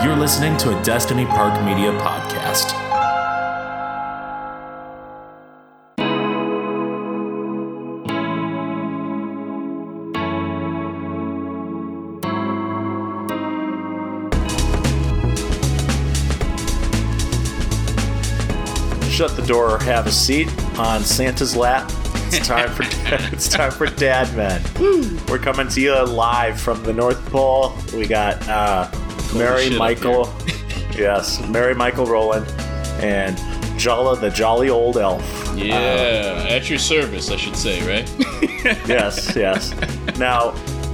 You're listening to a Destiny Park Media podcast. Shut the door, have a seat on Santa's lap. It's time for it's time for Dad Men. We're coming to you live from the North Pole. We got uh, Mary Michael, yes, Mary Michael Rowland, and Jala the jolly old elf. Yeah, at your service, I should say, right? yes, yes. Now,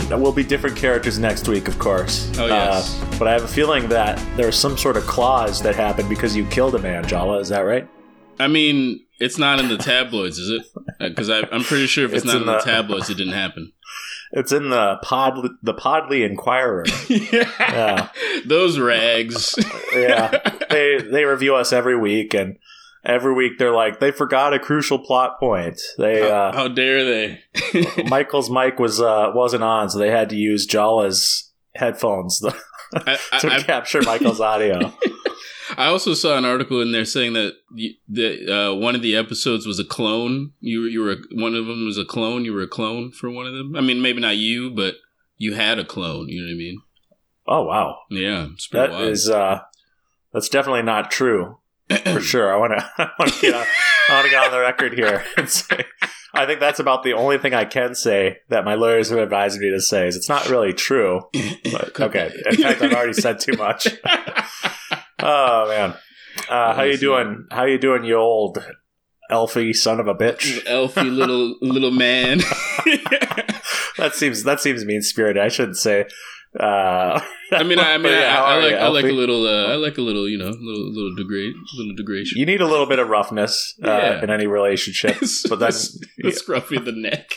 there will be different characters next week, of course. Oh, yes. Uh, but I have a feeling that there's some sort of clause that happened because you killed a man, Jala. Is that right? I mean, it's not in the tabloids, is it? Because I'm pretty sure if it's, It's not in in the, the- tabloids, it didn't happen. It's in the pod, the Podley Inquirer. Yeah. Those rags. yeah, they they review us every week, and every week they're like they forgot a crucial plot point. They how, uh, how dare they? Michael's mic was uh, wasn't on, so they had to use Jala's headphones to I, I, capture Michael's audio. I also saw an article in there saying that that uh, one of the episodes was a clone. You were- you were one of them was a clone. You were a clone for one of them. I mean, maybe not you, but you had a clone. You know what I mean? Oh wow, Yeah, it's that wild. is uh, that's definitely not true for sure. I want to I want to get on, I want to get on the record here and say I think that's about the only thing I can say that my lawyers have advised me to say is it's not really true. But, okay, in fact, I've already said too much. Oh man, uh, how you doing? How you doing, you old elfy son of a bitch? elfy little little man. That seems that seems mean spirited. I shouldn't say. Uh, I mean, I, I mean, yeah, I, how I, like, I like a little, uh, I like a little, you know, little, little degrade, little degradation. You need a little bit of roughness uh, Yeah. in any relationship, but the scruffy of the neck.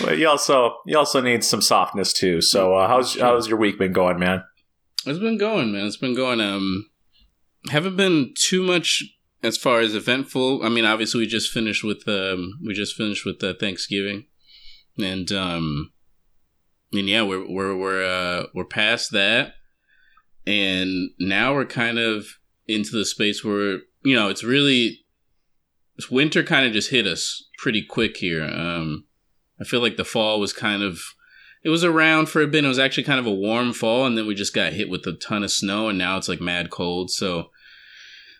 but you also you also need some softness too. So uh, how's how's your week been going, man? It's been going, man. It's been going. Um, haven't been too much as far as eventful. I mean, obviously, we just finished with um, we just finished with uh, Thanksgiving, and um, mean, yeah, we're we're we're uh, we're past that, and now we're kind of into the space where you know it's really winter kind of just hit us pretty quick here. Um, I feel like the fall was kind of it was around for a bit. It was actually kind of a warm fall, and then we just got hit with a ton of snow, and now it's like mad cold. So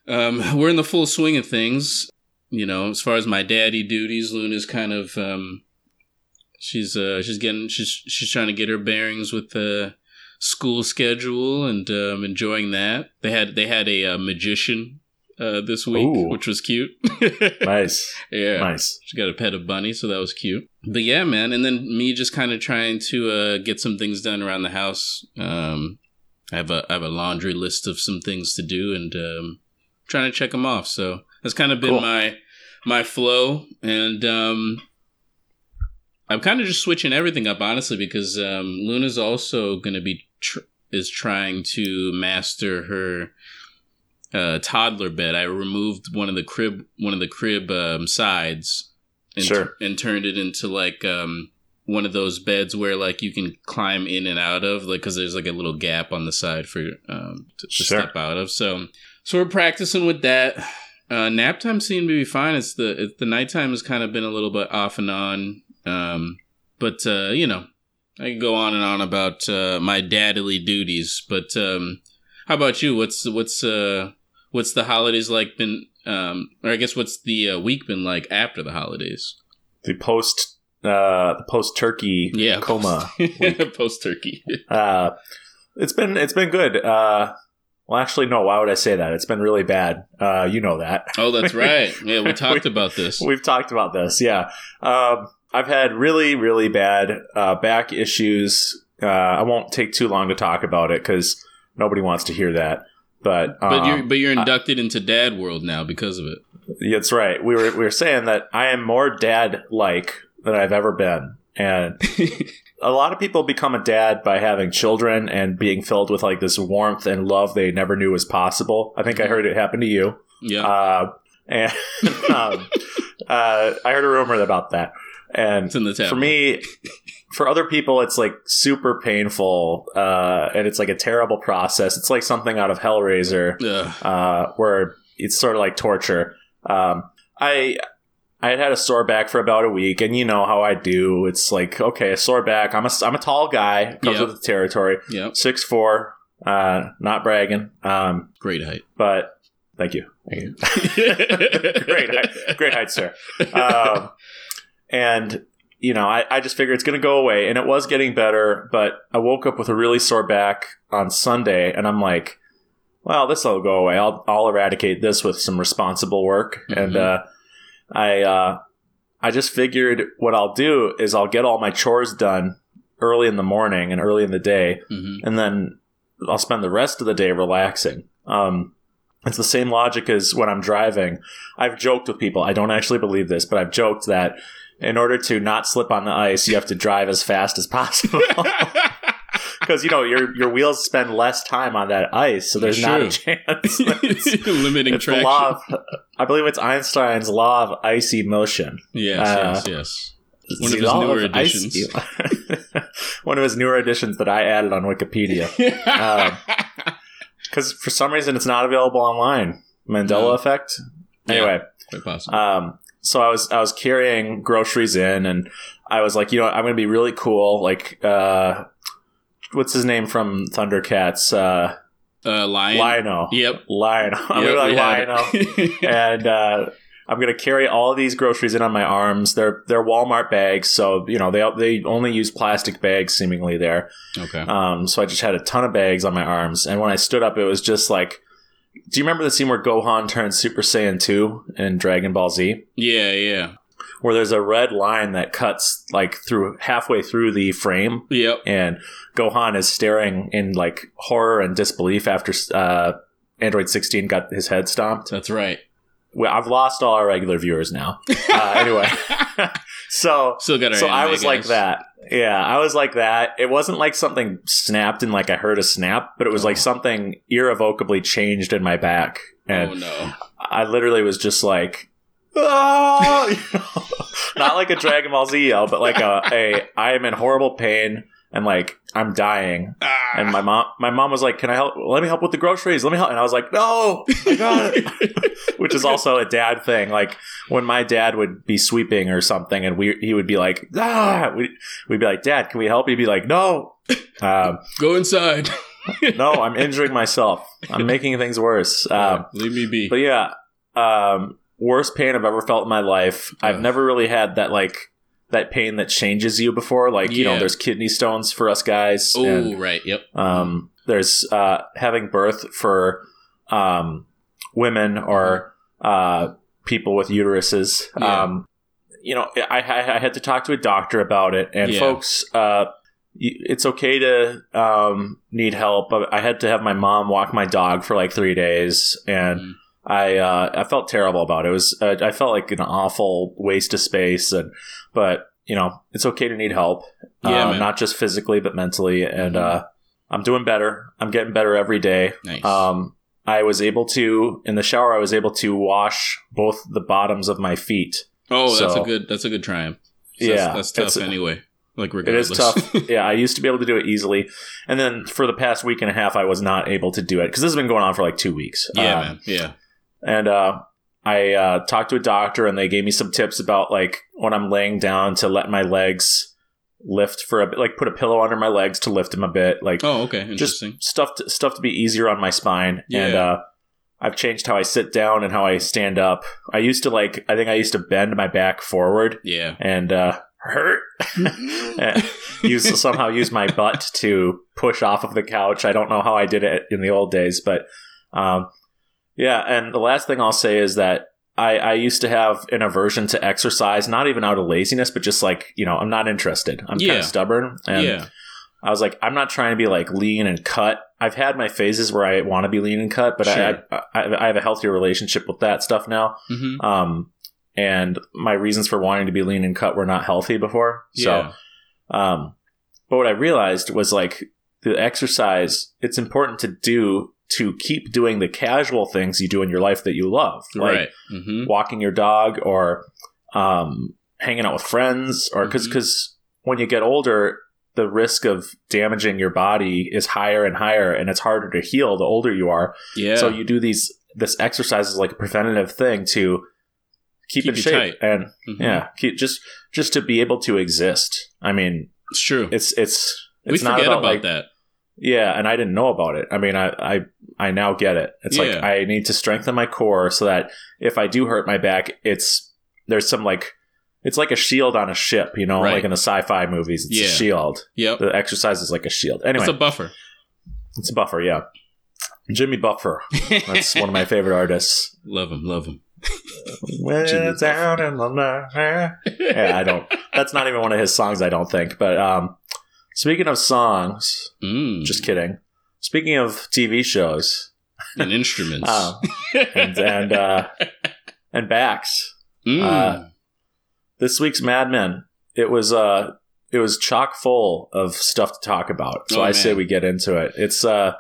um, we're in the full swing of things. You know, as far as my daddy duties, Luna's kind of um, she's uh, she's getting she's she's trying to get her bearings with the school schedule and um, enjoying that. They had they had a uh, magician uh, this week, Ooh. which was cute. Nice, yeah, nice. she got a pet a bunny, so that was cute. But yeah, man, and then me just kind of trying to uh, get some things done around the house. Um, I have a I have a laundry list of some things to do, and um, trying to check them off. So that's kind of been Cool. my my flow, and um, I'm kind of just switching everything up, honestly, because um, Luna's also going to be tr- is trying to master her uh, toddler bed. I removed one of the crib one of the crib um, sides and, Sure. and turned it into like um, one of those beds where like you can climb in and out of, like because there's like a little gap on the side for um, to, to Sure. step out of. So so we're practicing with that. Uh, nap time seemed to be fine. It's the it's, the nighttime has kind of been a little bit off and on. Um, but uh, you know, I can go on and on about uh, my dadly duties. But um, how about you? What's what's uh, what's the holidays like been? Um, or I guess what's the uh, week been like after the holidays? The post uh, the post turkey Yeah, coma. post turkey. Uh, it's been it's been good. Uh, well, actually, no. Why would I say that? It's been really bad. Uh, you know that. Oh, that's right. Yeah, we talked about this. We've talked about this. Yeah. Um, I've had really, really bad uh, back issues. Uh, I won't take too long to talk about it because nobody wants to hear that. But um, But you're but you're inducted into dad world now because of it. that's right. We were we were saying that I am more dad like than I've ever been, and a lot of people become a dad by having children and being filled with like this warmth and love they never knew was possible. I think I heard it happen to you. Yeah. Uh, and um, uh, I heard a rumor about that. And it's in the tab. for me, for other people it's like super painful uh, and it's like a terrible process. It's like something out of hellraiser uh, where it's sort of like torture. Um, i i had had a sore back for about a week and you know how i do. It's like okay a sore back. I'm a, I'm a tall guy comes Yep. with the territory. Yep. six four uh, not bragging. Um, Great height. but thank you. Thank you. Great height, great height, sir. Um, and you know, I, I just figured it's going to go away, and it was getting better. But I woke up with a really sore back on Sunday, and I'm like, "Well, this will go away. I'll I'll eradicate this with some responsible work." And Mhm. uh, I uh, I just figured what I'll do is I'll get all my chores done early in the morning and early in the day, hmm and then I'll spend the rest of the day relaxing. Um, it's the same logic as when I'm driving. I've joked with people. I don't actually believe this, but I've joked that in order to not slip on the ice, you have to drive as fast as possible because you know your your wheels spend less time on that ice, so there's not a chance. It's- Limiting it's traction. of, I believe it's Einstein's law of icy motion. yes, uh, yes, yes. One of his newer of additions. One of his newer additions that I added on Wikipedia. Um, because for some reason it's not available online. Mandela No. effect. Anyway, Quite possible. um, so I was I was carrying groceries in, and I was like, you know, what, I'm going to be really cool. Like, uh, what's his name from Thundercats? Uh, Uh, lion. Lionel. Yep. Lionel. I'm Yep, going to be like Lionel. and uh, I'm gonna carry all of these groceries in on my arms. They're they're Walmart bags, so you know they they only use plastic bags seemingly there. okay. Um, so I just had a ton of bags on my arms, and when I stood up, it was just like. Do you remember the scene where Gohan turns Super Saiyan two in Dragon Ball Z, Yeah, yeah. where there's a red line that cuts like through halfway through the frame, Yep. and Gohan is staring in like horror and disbelief after uh, Android 16 got his head stomped. That's right. I've lost all our regular viewers now. Uh, anyway, so Still got our so I anime was like that. Yeah, I was like that. It wasn't like something snapped and like I heard a snap, but it was like Oh. something irrevocably changed in my back, and oh no. I literally was just like, ah! you know? not like a Dragon Ball Z yell, but like a, a I am in horrible pain and like I'm dying. Ah. And my mom, my mom was like, "Can I help? Let me help with the groceries. Let me help." And I was like, "No, I got it." Which is also a dad thing. Like when my dad would be sweeping or something, and we he would be like, "Ah," we'd, we'd be like, "Dad, can we help?" He'd be like, "No, um, Go inside. no, I'm injuring myself. I'm making things worse." Um, Leave me be. but yeah, um, worst pain I've ever felt in my life. I've never really had that like that pain that changes you before. Like you know, there's kidney stones for us guys. oh, right. Yep. um, there's uh, having birth for um, women or uh, people with uteruses. Yeah. Um, you know, I, I, I had to talk to a doctor about it, and Yeah. folks, uh, it's okay to um, need help. I had to have my mom walk my dog for like three days, and Mhm. I uh, I felt terrible about it. It was uh, I felt like an awful waste of space, and but you know, it's okay to need help, Yeah, uh, not just physically but mentally, and Mhm. uh, I'm doing better. I'm getting better every day. Nice. Um, I was able to in the shower. I was able to wash both the bottoms of my feet. oh, that's so- a good. That's a good triumph. Yeah, that's, that's tough anyway. Like regardless. is tough. yeah, I used to be able to do it easily, and then for the past week and a half, I was not able to do it because this has been going on for like two weeks. yeah, Um, man. Yeah. And uh, I uh, talked to a doctor, and they gave me some tips about like when I'm laying down to let my legs lift for a bit, like put a pillow under my legs to lift them a bit, like Oh, okay. just Interesting. stuff to, stuff to be easier on my spine. And Yeah. uh, I've changed how I sit down and how I stand up. I used to like I think I used to bend my back forward yeah. and uh, hurt. And use somehow use my butt to push off of the couch. I don't know how I did it in the old days, but um, yeah. And the last thing I'll say is that I, I used to have an aversion to exercise, not even out of laziness, but just like you know, I'm not interested. I'm kind of stubborn, and yeah. I was like, I'm not trying to be like lean and cut. I've had my phases where I want to be lean and cut, but Sure. I, I I have a healthier relationship with that stuff now. hmm Um, and my reasons for wanting to be lean and cut were not healthy before. So, Yeah. um, but what I realized was like the exercise. It's important to do to keep doing the casual things you do in your life that you love, like right. hmm walking your dog or um, hanging out with friends, or because Mhm. because when you get older, the risk of damaging your body is higher and higher, and it's harder to heal the older you are. Yeah. So you do these this exercise is like a preventative thing to keep, Keep in shape tight. and Mhm. yeah, keep, just just to be able to exist. I mean, It's true. it's it's we not forget about, about like that. Yeah, and I didn't know about it. I mean, I I, I now get it. It's like I need to strengthen my core so that if I do hurt my back, it's there's some like it's like a shield on a ship, you know, Right. like in the sci-fi movies. It's Yeah. a shield. Yep. The exercise is like a shield. Anyway, It's a buffer. it's a buffer. Yeah, Jimmy Buffer. That's one of my favorite artists. love him. Love him. Down in the night. Yeah, I don't. That's not even one of his songs. I don't think. But um, speaking of songs, Mm, just kidding. Speaking of TV shows and instruments. um, and and uh, and backs, Mm. uh, this week's Mad Men. It was uh, it was chock full of stuff to talk about. So Oh, I man. say we get into it. It's uh,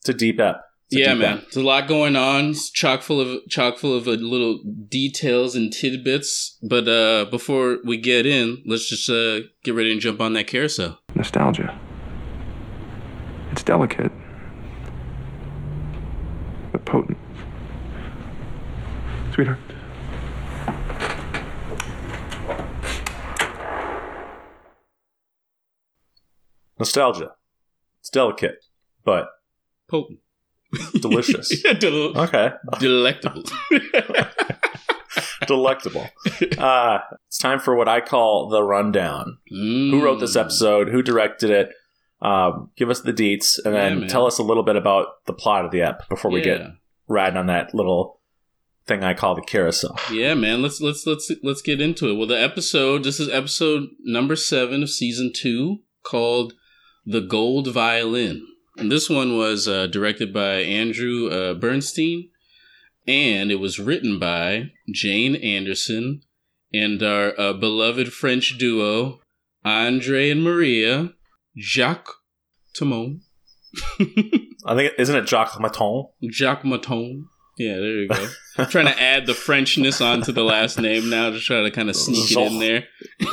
it's a deep ep. A yeah, deep man. ep. There's a lot going on. It's chock full of chock full of uh, little details and tidbits. But uh, before we get in, let's just uh, get ready and jump on that carousel. Nostalgia. It's delicate, but potent. Sweetheart. Nostalgia. It's delicate, but Potent. delicious. Del- okay. delectable. delectable. Uh, it's time for what I call the rundown. Who wrote Mm. this episode? Who directed it? Um, give us the deets, and then man. tell us a little bit about the plot of the ep before we get Yeah. riding on that little thing I call the carousel. Yeah, man. Let's let's let's let's get into it. Well, the episode. This is episode number seven of season two, called "The Gold Violin." And this one was uh, directed by Andrew uh, Bernstein, and it was written by Jane Anderson and our uh, beloved French duo Andre and Maria Jacques Timon. I think isn't it Jacques Maton? Jacques Maton. Yeah, there you go. I'm trying to add the Frenchness onto the last name now to try to kind of sneak it in there.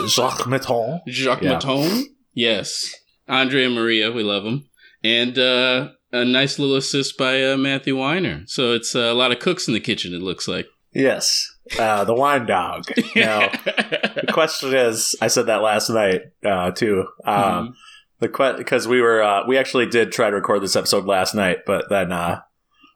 Jacques Maton. Jacques Yeah. Maton. Yes. Andre and Maria, we love them. And uh, a nice little assist by uh, Matthew Weiner. So it's uh, a lot of cooks in the kitchen, it looks like. Yes, uh, the wine dog. Now the question is, I said that last night uh, too. Um, Mhm. The because we were uh, we actually did try to record this episode last night, but then uh,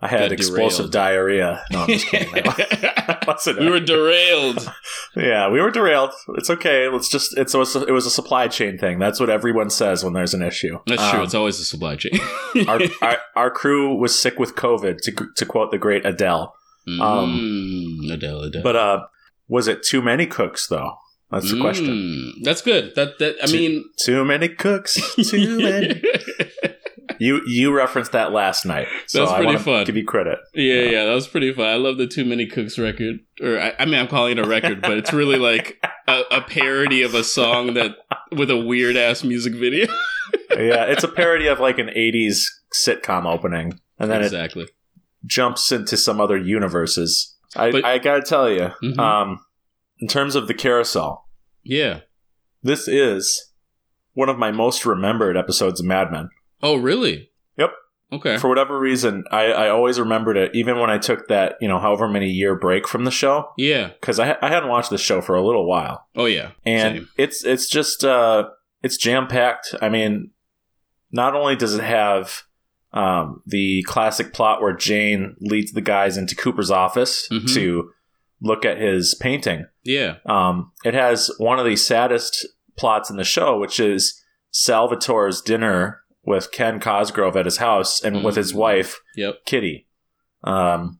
I had explosive diarrhea. No, I'm just kidding. We were derailed. yeah, we were derailed. It's okay. Let's just it's it was a, it was a supply chain thing. That's what everyone says when there's an issue. That's true. Um, It's always a supply chain. our, our our crew was sick with COVID, to to quote the great Adele. mm, Adele, Adele. But uh, was it too many cooks though? That's the question. Mm, that's good. That that I Too- mean, Too many cooks. Too many. You you referenced that last night, so That's pretty fun. Give you credit. Yeah, yeah, that was pretty fun. I love the Too Many Cooks record. Or I, I mean, I'm calling it a record, but it's really like a, a parody of a song that with a weird ass music video. yeah, it's a parody of like an '80s sitcom opening, and then it exactly. jumps into some other universes. I, But- I gotta tell you, Mhm. um, in terms of the carousel, Yeah. this is one of my most remembered episodes of Mad Men. Oh, really? Yep. Okay. For whatever reason, I, I always remembered it, even when I took that you know however many year break from the show, yeah. because I, I hadn't watched the show for a little while. Oh, yeah. and Same. it's it's just uh it's jam packed. I mean, not only does it have um, the classic plot where Jane leads the guys into Cooper's office Mhm. to look at his painting. Yeah. Um, it has one of the saddest plots in the show, which is Salvatore's dinner with Ken Cosgrove at his house and with his Mm. wife Yep. Kitty. Um,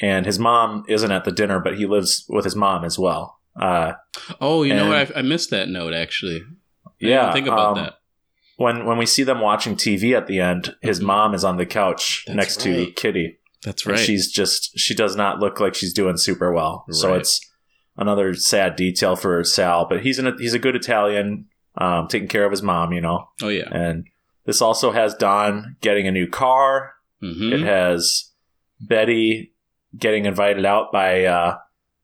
and his mom isn't at the dinner, but he lives with his mom as well. Uh, Oh, you know what? I, I missed that note, actually. I yeah, think about um, that. when when we see them watching TV at the end, his Mhm. mom is on the couch That's next to. Kitty. That's And right. she's just she does not look like she's doing super well. So it's another sad detail for Sal, but he's an he's a good Italian, um, taking care of his mom, you know. oh, yeah. And this also has Don getting a new car. hmm It has Betty getting invited out by uh,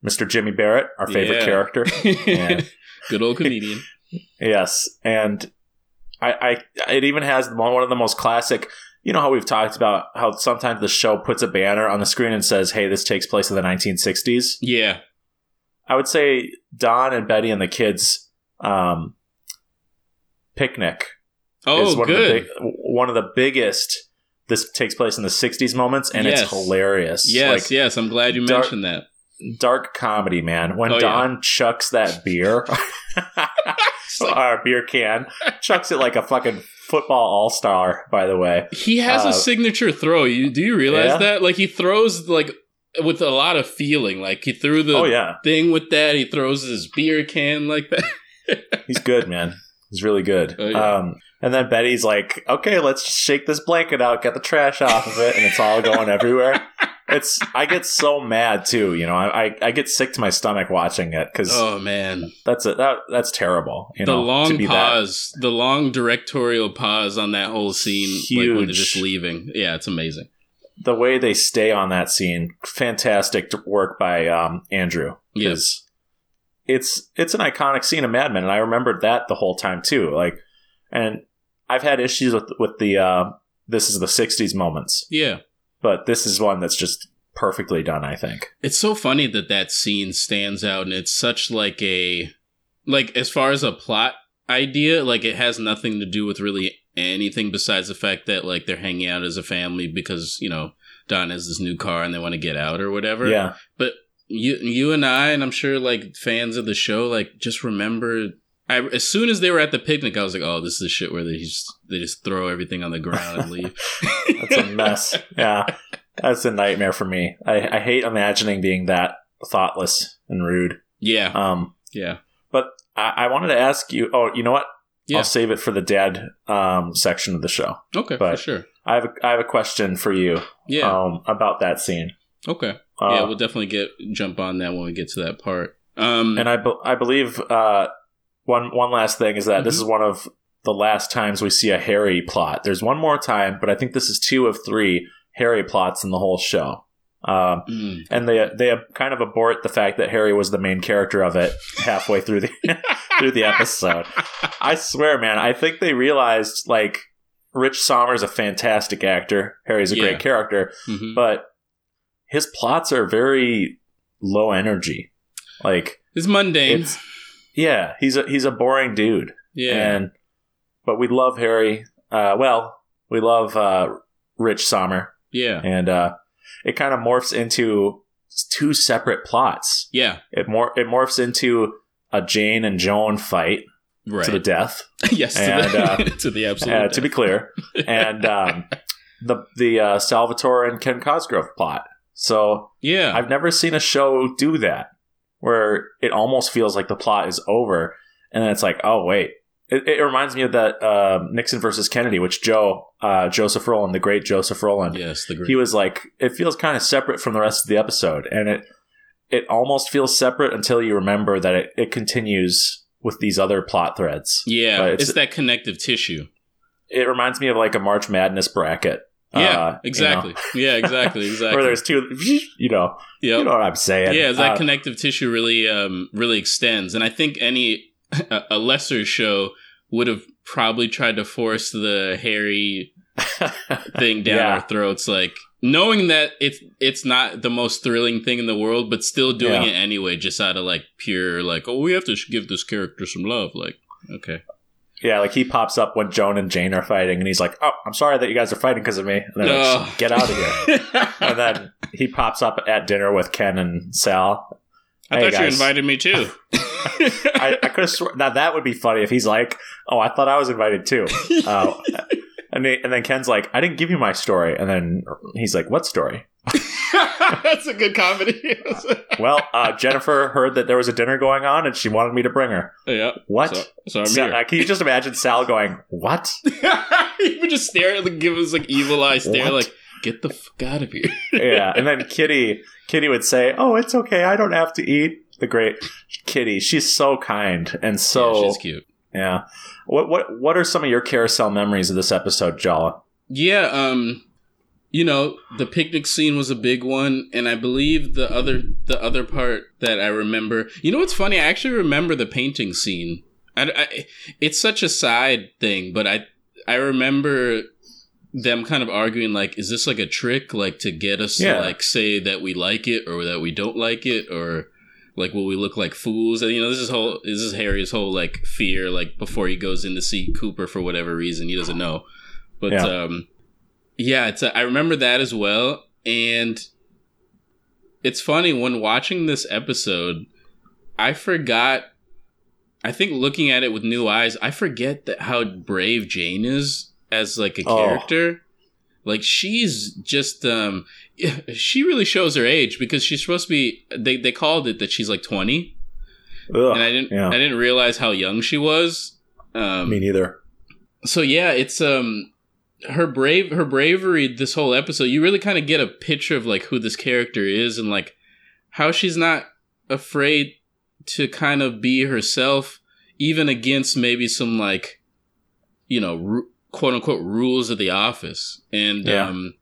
Mr. Jimmy Barrett, our favorite Yeah. character. Good old comedian. Yes, and I, I it even has one of the most classic. You know how we've talked about how sometimes the show puts a banner on the screen and says, "Hey, this takes place in the 1960s." Yeah. I would say Don and Betty and the kids um, picnic Oh, one good. of the big, one of the biggest. This takes place in the 60s moments, and Yes. it's hilarious. yes, Like, yes. I'm glad you dark- mentioned that. dark comedy, man. When Oh, yeah. Don chucks that beer, our beer can, chucks it like a fucking football all star. By the way, He has Uh, a signature throw. You do you realize Yeah. that? Like he throws like with a lot of feeling. Like he threw the oh yeah, thing with that. He throws his beer can like that. he's good, man. He's really good. Oh, yeah. Um, and then Betty's like, "Okay, let's just shake this blanket out, get the trash off of it, and it's all going everywhere." It's I get so mad too. You know, I I, I get sick to my stomach watching it because Oh man, that's a, that that's terrible. You the know, to long be that- pause, the long directorial pause on that whole scene, like when they're Huge. just leaving. Yeah, it's amazing. the way they stay on that scene, fantastic work by um, Andrew. Yes. It's it's an iconic scene of Mad Men, and I remembered that the whole time too. Like, and I've had issues with with the uh, this is the '60s moments, Yeah. but this is one that's just perfectly done. I think. It's so funny that that scene stands out and it's such like a like as far as a plot idea, like it has nothing to do with really anything besides the fact that like they're hanging out as a family because, you know, Don has this new car and they want to get out or whatever. Yeah, but You you and I and I'm sure like fans of the show like just remember I, as soon as they were at the picnic, I was like, "Oh, this is the shit where they just they just throw everything on the ground and leave." that's a mess. yeah, that's a nightmare for me. I, I hate imagining being that thoughtless and rude. yeah, Um, yeah, but I, I wanted to ask you. Oh, you know what? Yeah. I'll save it for the dad um, section of the show. okay, but for sure. I have a, I have a question for you Yeah, um, about that scene. okay. Uh, yeah, we'll definitely get jump on that when we get to that part. Um, and I, be- I believe uh, one one last thing is that this Mhm. is one of the last times we see a Harry plot. There's one more time, but I think this is two of three Harry plots in the whole show. Um, mm, and they they kind of abort the fact that Harry was the main character of it halfway through the through the episode. I swear, man, I think they realized like Rich Sommer's a fantastic actor. Harry's a Yeah. great character, mhm. but his plots are very low energy. Like it's mundane. it's yeah, he's a he's a boring dude. yeah, And but we love Harry. Uh, well, we love uh, Rich Sommer, yeah, and uh, it kind of morphs into two separate plots. yeah. It more it morphs into a Jane and Joan fight Right. to the death. yes, to, And, the, uh, to the absolute. Uh, to be clear, and um, the the uh, Salvatore and Ken Cosgrove plot. So yeah, I've never seen a show do that, where it almost feels like the plot is over, and then it's like, oh wait. It, it reminds me of that uh, Nixon versus Kennedy, which Joe uh, Joseph Rowland, the great Joseph Rowland, yes, the great. he was like, it feels kind of separate from the rest of the episode, and it it almost feels separate until you remember that it, it continues with these other plot threads. yeah, it's, it's- that connective tissue. It reminds me of like a March Madness bracket. Yeah, uh, you exactly. know, yeah, exactly, exactly. where there's two, you know, Yep. you know what I'm saying. yeah, that Uh, connective tissue really, um, really extends, and I think any a, a lesser show would have probably tried to force the Harry thing down Yeah. our throats, like knowing that it's it's not the most thrilling thing in the world, but still doing Yeah. it anyway, just out of like pure like, oh, we have to give this character some love. Like, okay, yeah, like he pops up when Joan and Jane are fighting, and he's like, "Oh, I'm sorry that you guys are fighting because of me." And like, "Get out of here!" and then he pops up at dinner with Ken and Sal. I Hey, thought you invited me too. I, I could have sworn now that would be funny if he's like, "Oh, I thought I was invited too." Uh, and, he, and then Ken's like, "I didn't give you my story," and then he's like, "What story?" That's a good comedy. Well, uh, Jennifer heard that there was a dinner going on, and she wanted me to bring her. yeah. What? So, so I'm Sa- here. uh, can you just imagine Sal going, "What?" he would just stare at like give us like evil eye stare What? like get the fuck out of here. yeah, and then Kitty, Kitty would say, "Oh, it's okay. I don't have to eat." The great Kitty, she's so kind and so yeah, she's cute. yeah. What what what are some of your carousel memories of this episode, Jala? Yeah, um you know, the picnic scene was a big one and I believe the other the other part that I remember. You know what's funny? I actually remember the painting scene. I, I, it's such a side thing, but I I remember them kind of arguing like, is this like a trick, like to get us Yeah. to like say that we like it or that we don't like it or like will we look like fools? And you know, this is whole this is Harry's whole like fear, like before he goes in to see Cooper for whatever reason he doesn't know. But Yeah. um, yeah, it's I remember that as well, and it's funny when watching this episode, I forgot. I think looking at it with new eyes, I forget that how brave Jane is as like a Oh. character. Like she's just um she really shows her age because she's supposed to be they they called it that she's like 20 Ugh, and I didn't yeah. I didn't realize how young she was. Um Me neither. so yeah, it's um her brave her bravery this whole episode. You really kind of get a picture of like who this character is and like how she's not afraid to kind of be herself even against maybe some like you know ru- quote unquote rules of the office and Yeah. um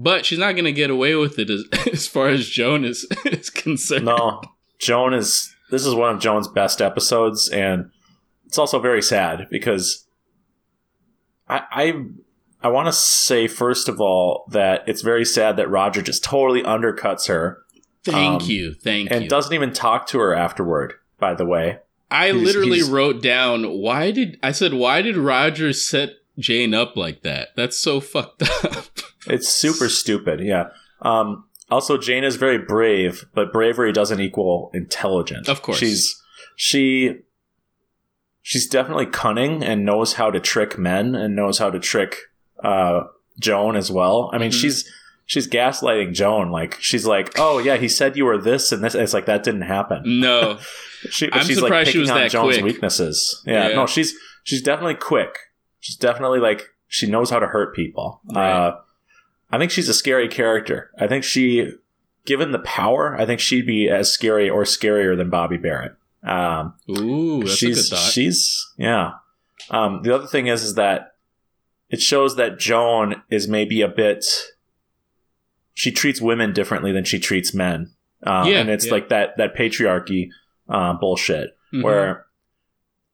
but she's not going to get away with it as, as far as Joan is, is concerned. No, Joan is. This is one of Joan's best episodes, and it's also very sad because I I, I want to say first of all that it's very sad that Roger just totally undercuts her Thank Um, you. Thank and you. And doesn't even talk to her afterward. By the way, I He's- literally he's- wrote down why did I said why did Roger set Jane up like that? That's so fucked up. it's super stupid. Yeah. Um, also, Jane is very brave, but bravery doesn't equal intelligence. Of course. she's she she's definitely cunning and knows how to trick men and knows how to trick uh, Joan as well. I mean, Mhm. she's she's gaslighting Joan. Like she's like, "Oh yeah, he said you were this and this." And it's like that didn't happen. no. She, I'm she's surprised like she was on that Joan's quick. weaknesses. Yeah, Yeah. no, she's she's definitely quick. She's definitely like she knows how to hurt people. Right. Uh, I think she's a scary character. I think she, given the power, I think she'd be as scary or scarier than Bobbie Barrett. Um, Ooh, that's she's a good thought. she's yeah. Um, the other thing is is that it shows that Joan is maybe a bit. She treats women differently than she treats men, um, Yeah, and it's yeah. like that that patriarchy uh, bullshit Mhm. where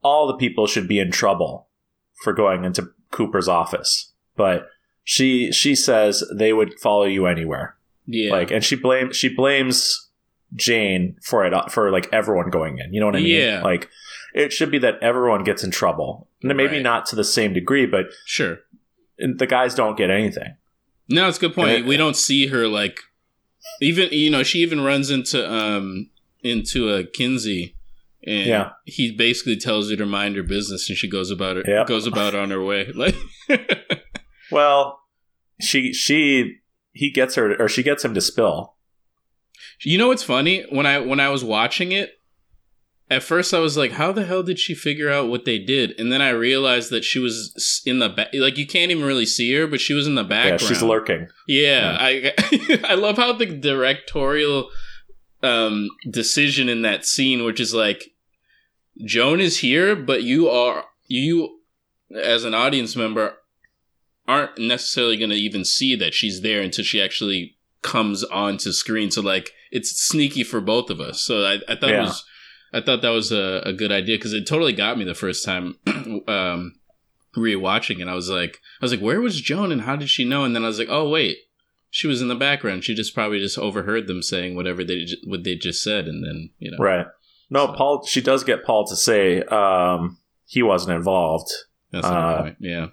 all the people should be in trouble for going into Cooper's office, but she she says they would follow you anywhere. yeah. Like, and she blames she blames Jane for it for like everyone going in. You know what I mean? Yeah. Like, it should be that everyone gets in trouble. And Maybe Right. not to the same degree, but sure. the guys don't get anything. No, it's a good point. It- we don't see her like even you know, she even runs into um into a Kinsey and Yeah. he basically tells her to mind her business and she goes about it Yep. goes about on her way. Like Well, she she he gets her or she gets him to spill. You know what's funny? When I when I was watching it, at first I was like, "How the hell did she figure out what they did?" And then I realized that she was in the back. Like you can't even really see her, but she was in the Yeah, background. she's lurking. Yeah, I I love how the directorial um, decision in that scene, which is like, Joan is here, but you are you as an audience member aren't necessarily going to even see that she's there until she actually comes onto screen. So like, it's sneaky for both of us. So I, I thought it was. I thought that was a, a good idea because it totally got me the first time um, rewatching it. I was like, I was like, where was Joan and how did she know? And then I was like, oh wait, she was in the background. She just probably just overheard them saying whatever they what they just said, and then you know, Right. No, So- Paul. She does get Paul to say um, he wasn't involved, that's Uh, point. Yeah,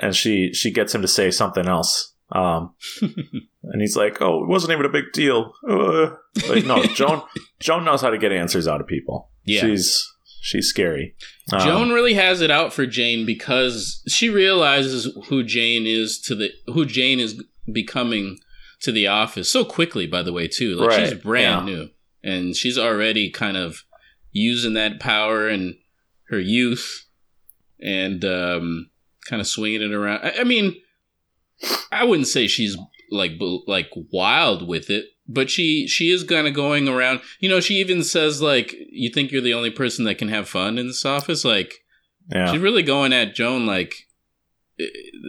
and she she gets him to say something else. Um, and he's like, "Oh, it wasn't even a big deal." Uh, like, no, Joan. Joan knows how to get answers out of people. Yeah. she's she's scary. Um, Joan really has it out for Jane because she realizes who Jane is to the who Jane is becoming to the office so quickly. By the way, too, like she's brand yeah. new, and she's already kind of using that power and her youth, and um, kind of swinging it around. I, I mean, I wouldn't say she's like like wild with it, but she she is kind of going around. You know, she even says like, "You think you're the only person that can have fun in this office?" Like, yeah, she's really going at Joan like,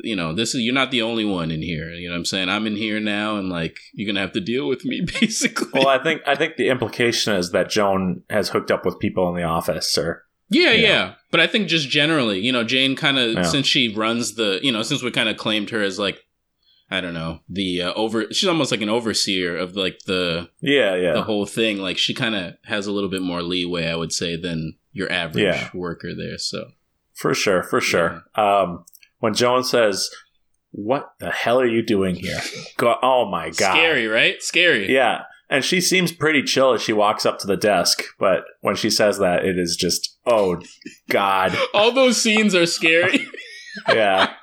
you know, this is you're not the only one in here. You know what I'm saying? I'm in here now, and like, you're gonna have to deal with me, basically. Well, I think I think the implication is that Joan has hooked up with people in the office, or Yeah, know. yeah. But I think just generally, you know, Jane kind of Yeah. since she runs the, you know, since we kind of claimed her as like, I don't know, the uh, over. She's almost like an overseer of like the Yeah, yeah. the whole thing. Like she kind of has a little bit more leeway, I would say, than your average Yeah. worker there. So For sure, for sure. Um, when Joan says, "What the hell are you doing here?" Go, oh my god, scary, right? Scary. Yeah, and she seems pretty chill as she walks up to the desk, but when she says that, it is just, oh god, All those scenes are scary. yeah.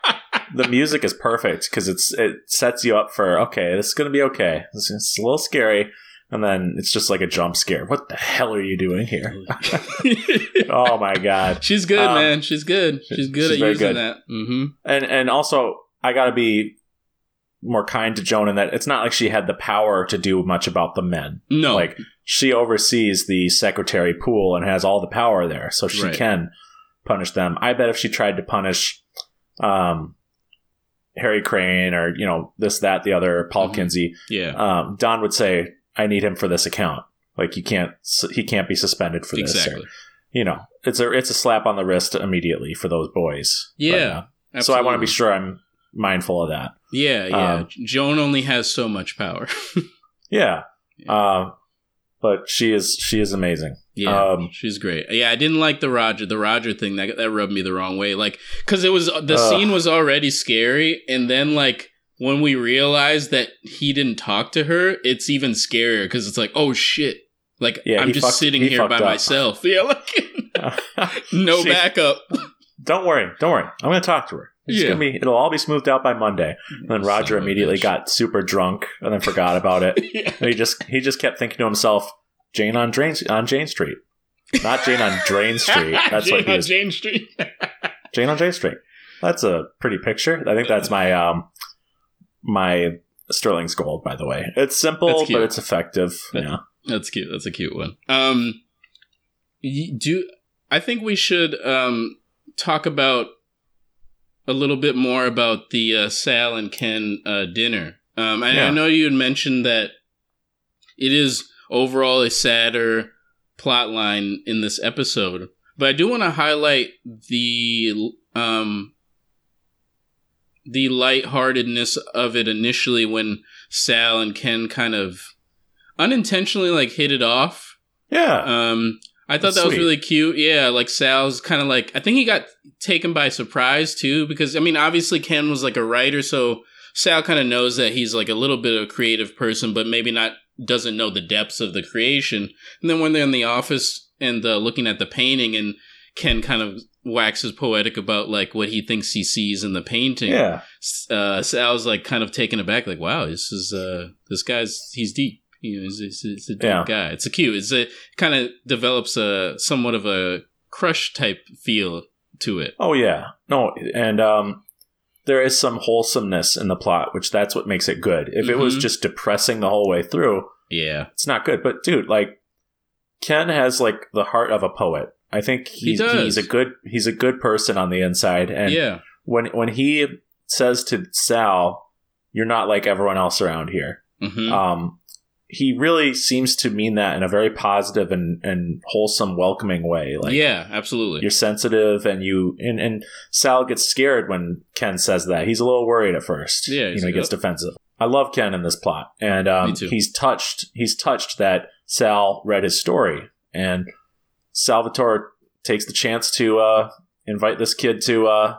the music is perfect because it's it sets you up for okay, this is gonna be okay. It's, it's a little scary, and then it's just like a jump scare. What the hell are you doing here? oh my god. She's good, Um, man. She's good. She's good she's at using good. that. Mm-hmm. and and also I got to be more kind to Joan in that it's not like she had the power to do much about the men. No, Like she oversees the secretary pool and has all the power there, so she Right. can punish them. I bet if she tried to punish um Harry Crane or you know this that the other Paul Mhm. Kinsey, yeah, um, Don would say, "I need him for this account. Like you can't he can't be suspended for this." or- exactly. you know, it's a it's a slap on the wrist immediately for those boys. But, Yeah, uh, so I want to be sure I'm mindful of that. Yeah, yeah. um, Joan only has so much power. Yeah. Yeah. Uh, but she is she is amazing. Yeah, Um, she's great. Yeah, I didn't like the Roger the Roger thing. That that rubbed me the wrong way. Like, because it was the Ugh. scene was already scary, and then like when we realized that he didn't talk to her, it's even scarier because it's like, oh shit. Like Yeah, I'm just fucked- sitting he here by up. myself. Yeah, like no She- backup. Don't worry, don't worry. I'm going to talk to her. It's Yeah. gonna be it'll all be smoothed out by Monday. And then Roger Son immediately got super drunk and then forgot about it. yeah. And he just he just kept thinking to himself, Jane on Drain on Jane Street. Not Jane on Drain Street. That's Jane what he on was Jane Street. Jane on Jane Street. That's a pretty picture. I think that's my um my Sterling's gold, by the way. It's simple, but it's effective. That- yeah. That's cute. That's a cute one. Um, do I think we should um talk about a little bit more about the uh, Sal and Ken uh, dinner? Um, I, I know you had mentioned that it is overall a sadder plot line in this episode, but I do want to highlight the um the lightheartedness of it initially when Sal and Ken kind of unintentionally like hit it off. Yeah. Um, I thought That's that was sweet. really cute. Yeah, like Sal's kind of like I think he got taken by surprise too because I mean obviously Ken was like a writer, so Sal kind of knows that he's like a little bit of a creative person, but maybe not doesn't know the depths of the creation. And then when they're in the office and uh, looking at the painting, and Ken kind of waxes poetic about like what he thinks he sees in the painting yeah. uh, Sal's like kind of taken aback, like, "Wow, this is uh, this guy's he's deep. You know, he's, he's, he's a deep Yeah. guy. It's a cute. It's a kind of develops a somewhat of a crush type feel to it. Oh yeah. No, and um there is some wholesomeness in the plot, which that's what makes it good. If it was Mhm. just depressing the whole way through, Yeah, it's not good. But dude, like Ken has like the heart of a poet. I think he's does. he's a good he's a good person on the inside. And yeah, when when he says to Sal, "You're not like everyone else around here," hmm um, he really seems to mean that in a very positive and, and wholesome, welcoming way. Like, yeah, absolutely. you're sensitive, and you and, and Sal gets scared when Ken says that. He's a little worried at first. Yeah, you know, he like, gets defensive. I love Ken in this plot, and um, Me too. he's touched. He's touched that Sal read his story, and Salvatore takes the chance to uh, invite this kid to uh,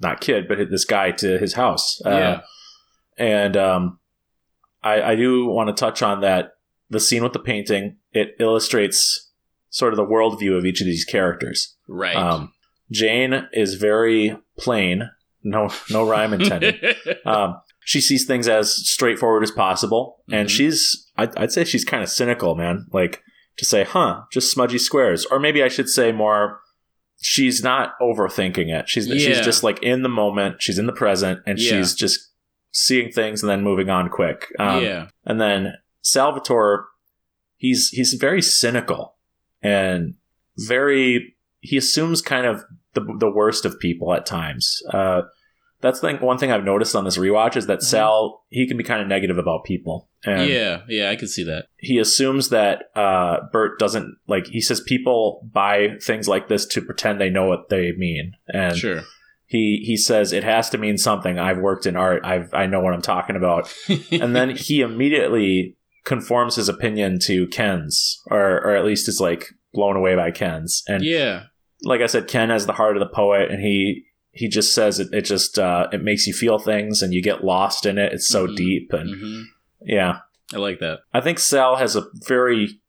not kid, but this guy to his house. Uh, yeah, and um, I, I do want to touch on that the scene with the painting. It illustrates sort of the worldview of each of these characters. right. Um, Jane is very plain. No, no rhyme intended. um, she sees things as straightforward as possible, and Mhm. she's I'd, I'd say she's kind of cynical, man. Like to say, "Huh, just smudgy squares," or maybe I should say more. She's not overthinking it. She's she's just like in the moment. She's in the present, and Yeah. she's just seeing things and then moving on quick. Um, yeah, and then Salvatore, he's he's very cynical and very he assumes kind of the the worst of people at times. Uh, that's the thing, one thing I've noticed on this rewatch is that Sal he can be kind of negative about people, and yeah, yeah, I can see that. he assumes that uh, Bert doesn't like. He says people buy things like this to pretend they know what they mean, and Sure. He he says it has to mean something. I've worked in art. I've I know what I'm talking about. and then he immediately conforms his opinion to Ken's, or or at least is like blown away by Ken's. And yeah, like I said, Ken has the heart of the poet, and he he just says it. It just uh, it makes you feel things, and you get lost in it. It's so Mhm. deep, and hmm yeah, I like that. I think Sal has a very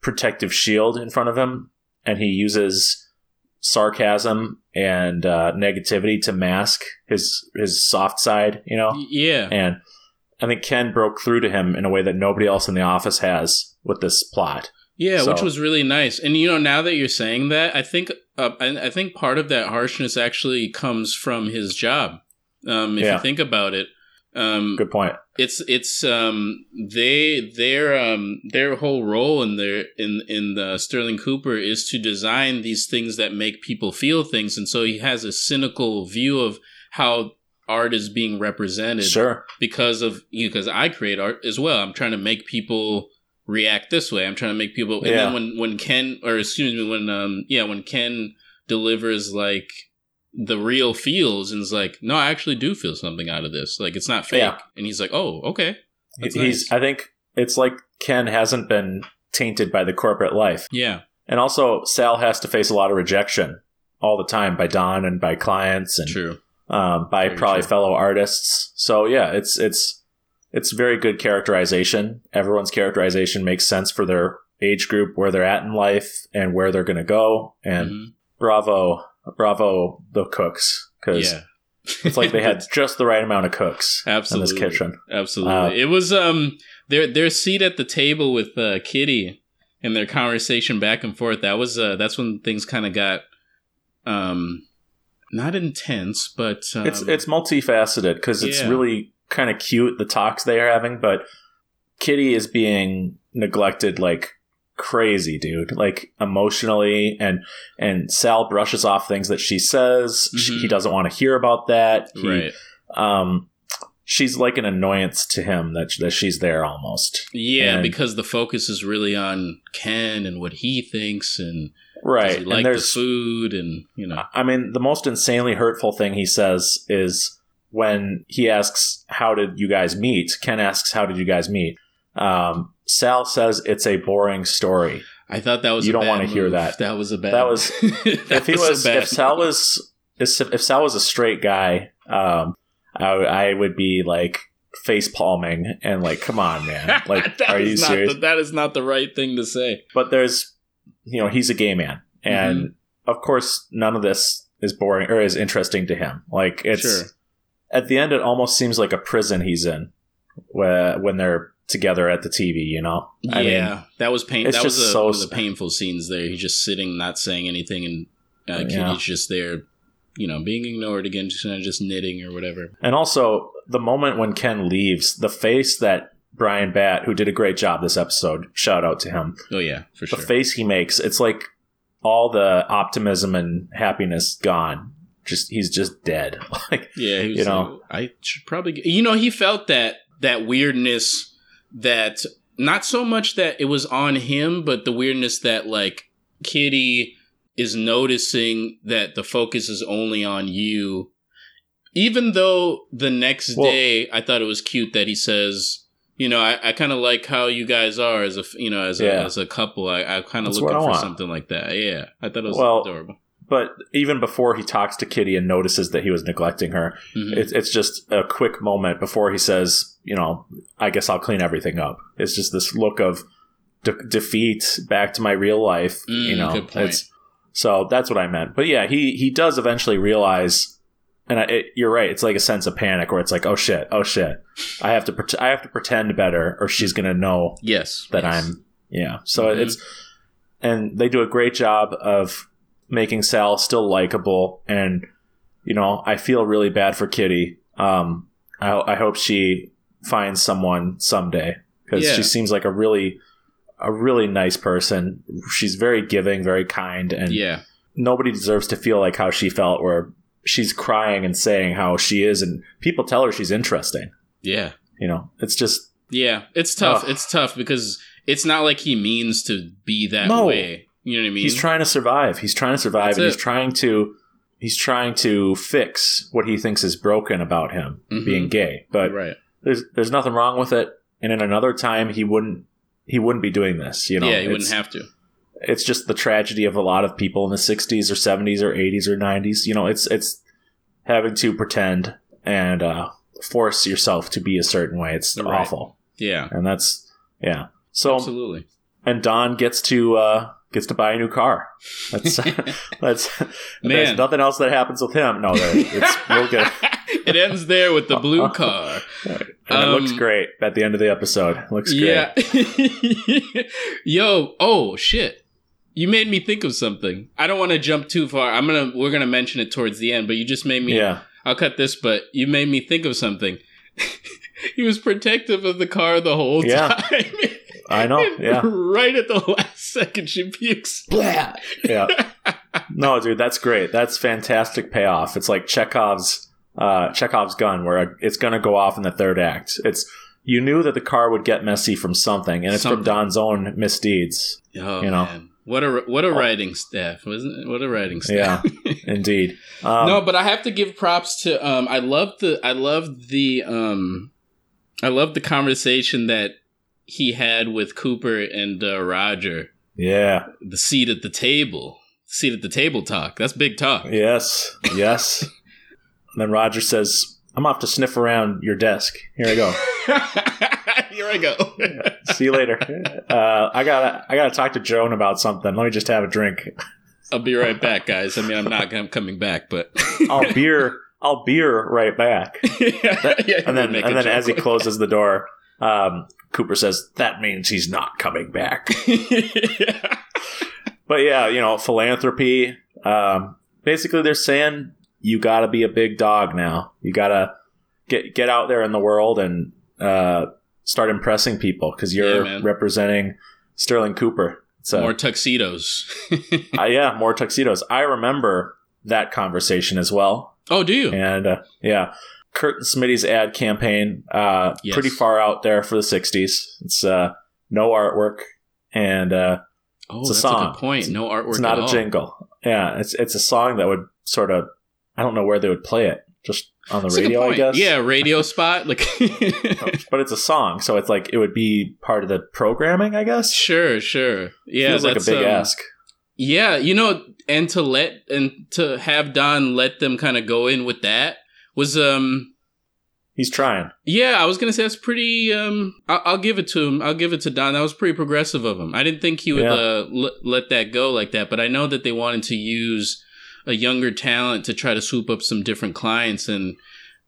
protective shield in front of him, and he uses sarcasm and uh, negativity to mask his his soft side. You know, Yeah, and I think Ken broke through to him in a way that nobody else in the office has with this plot. Yeah, which was really nice. And you know, now that you're saying that, I think uh, I, I think part of that harshness actually comes from his job. Um, if Yeah. you think about it, um, Good point. it's it's um, they their um, their whole role in their in in the Sterling Cooper is to design these things that make people feel things, and so he has a cynical view of how art is being represented Sure. because of you because I create art as well. I'm trying to make people react this way. I'm trying to make people and Yeah. then when when Ken or excuse me when um yeah when Ken delivers like the real feels and is like no I actually do feel something out of this like it's not fake Yeah. and he's like oh okay That's He's. nice. I think it's like Ken hasn't been tainted by the corporate life, yeah and also Sal has to face a lot of rejection all the time by Don and by clients and true um, by Very probably true. fellow artists. So yeah, it's it's it's very good characterization. Everyone's characterization makes sense for their age group, where they're at in life, and where they're going to go. And Mhm. bravo, bravo, the cooks, because yeah it's like they had just the right amount of cooks Absolutely. in this kitchen. Absolutely. Uh, it was um their their seat at the table with uh, Kitty and their conversation back and forth. That was uh that's when things kind of got um not intense, but um, it's it's multifaceted because it's yeah. really kind of cute the talks they are having, but Kitty is being neglected like crazy, dude. Like emotionally, and and Sal brushes off things that she says. She, Mhm. he doesn't want to hear about that. He, right. Um, she's like an annoyance to him that that she's there almost. Yeah, and- because the focus is really on Ken and what he thinks and Right, he and like the there's food and you know I mean, the most insanely hurtful thing he says is when he asks, How did you guys meet? Ken asks, How did you guys meet? Um, Sal says it's a boring story. I thought that was You a don't wanna hear that. That was a bad That was- that if he was, bad if Sal was, if Sal was a straight guy, um, I, I would be like face palming and like, come on, man. Like, are you not serious? the- that is not the right thing to say. but there's, you know, he's a gay man. And Mm-hmm. of course, none of this is boring or is interesting to him. Like, it's, Sure. at the end, it almost seems like a prison he's in where, when they're together at the TV, you know? I yeah, mean, that was pain. That was a, so one of the painful scenes there. He's just sitting, not saying anything, and uh, Kitty's Yeah. just there, you know, being ignored again, just kind of just knitting or whatever. and also the moment when Ken leaves, the face that Bryan Batt, who did a great job this episode, shout out to him. Oh yeah, for sure. The face he makes, it's like all the optimism and happiness gone. Just he's just dead. like yeah, he was you know. like, I should probably, get, you know, he felt that that weirdness that not so much that it was on him, but the weirdness that like Kitty is noticing that the focus is only on you. Even though the next Well- day I thought it was cute that he says, you know, I, I kind of like how you guys are as a, you know, as a, Yeah. as a couple. I, I kind of looking for want. something like that. Yeah. I thought it was Well, adorable. But even before he talks to Kitty and notices that he was neglecting her, Mhm. it's it's just a quick moment before he says, you know, I guess I'll clean everything up. It's just this look of de- defeat back to my real life. you Mm, know, good point. It's, so that's what I meant. But yeah, he he does eventually realize, and I, it, you're right. It's like a sense of panic where it's like, oh shit, oh shit, I have to pret- I have to pretend better, or she's gonna know yes. that yes. I'm yeah. So Mhm. it's and they do a great job of making Sal still likable and you know, I feel really bad for Kitty. Um I, I hope she finds someone someday cuz Yeah. she seems like a really a really nice person. She's very giving, very kind and Yeah. nobody deserves to feel like how she felt where she's crying and saying how she is, and people tell her she's interesting. Yeah. You know, it's just Yeah. It's tough. Ugh. It's tough because it's not like he means to be that No. way. You know what I mean? he's trying to survive. He's trying to survive, That's and he's trying to he's trying to fix what he thinks is broken about him Mhm. being gay. But right. there's there's nothing wrong with it. And in another time, he wouldn't he wouldn't be doing this. You know, yeah, he wouldn't It's- have to. it's just the tragedy of a lot of people in the 60s or 70s or 80s or 90s you know it's it's having to pretend and uh, force yourself to be a certain way it's Right. awful Yeah. and that's yeah so Absolutely. and don gets to uh gets to buy a new car that's that's there's Man. nothing else that happens with him no it's real good it ends there with the blue car. and it looks Um, great at the end of the episode It looks great Yeah. Yo, oh shit. You made me think of something. I don't want to jump too far. I'm gonna we're gonna mention it towards the end, but you just made me yeah I'll cut this, but you made me think of something. he was protective of the car the whole Yeah. time. I know And yeah right at the last second she pukes. yeah no dude that's great that's fantastic payoff it's like chekhov's uh chekhov's gun where it's gonna go off in the third act it's you knew that the car would get messy from something and it's Something. from don's own misdeeds Oh You know. man. What a what a writing staff, wasn't it? What a writing staff. yeah indeed um, no, but I have to give props to um I love the I love the um I love the conversation that he had with Cooper and uh, Roger. yeah The seat at the table. Seat at the table talk. That's big talk. yes yes and then roger says i'm off to sniff around your desk here i go Here I go. see you later uh i gotta i gotta talk to joan about something let me just have a drink I'll be right back, guys. I mean, I'm not I'm coming back, but i'll beer i'll beer right back yeah, yeah, and then and then as he closes the door, um, Cooper says that means he's not coming back. that. but yeah, you know, philanthropy. Um, basically, they're saying you got to be a big dog now. You got to get get out there in the world and uh, start impressing people because you're man. representing Sterling Cooper. So More tuxedos. uh, yeah, more tuxedos. I remember that conversation as well. oh, do you? And uh, yeah, Kurt and Smitty's ad campaign, uh, Yes. pretty far out there for the 60s. It's uh, no artwork and uh, Oh, It's a that's song. a good point. No artwork. it's not a all. jingle. Yeah, it's it's a song that would sort of, I don't know where they would play it, just on the That's radio, I guess. Yeah, radio spot. Like, But it's a song, so it's like it would be part of the programming, I guess. sure, sure. Yeah, Feels like a big um, ask. Yeah, you know, and to let and to have Don let them kind of go in with that was um He's trying. yeah, I was gonna say that's pretty. Um, I'll, I'll give it to him. I'll give it to Don. That was pretty progressive of him. I didn't think he would Yeah. uh, l- let that go like that, but I know that they wanted to use a younger talent to try to swoop up some different clients, and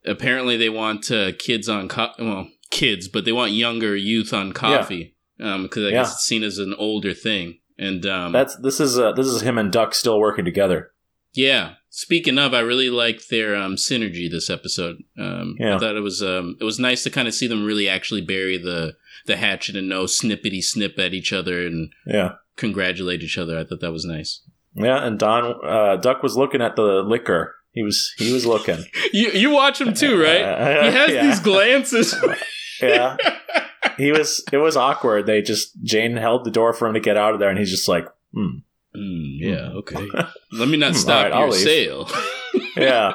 apparently they want uh, kids on co- well kids, but they want younger youth on coffee Um because I Yeah. guess it's seen as an older thing. And um, That's this is uh, this is him and Duck still working together. Yeah. Speaking of, I really liked their um, synergy this episode. Um, Yeah. I thought it was um, it was nice to kind of see them really actually bury the the hatchet and no snippety snip at each other and Yeah, congratulate each other. I thought that was nice. yeah. And Don uh, Duck was looking at the liquor. He was he was looking. You you watch him too, right? Uh, He has yeah. these glances. yeah. He was. It was awkward. They just Jane held the door for him to get out of there, and he's just like, hmm. Mm, yeah. Okay. Let me not Hmm, stop right, I'll your sale. yeah.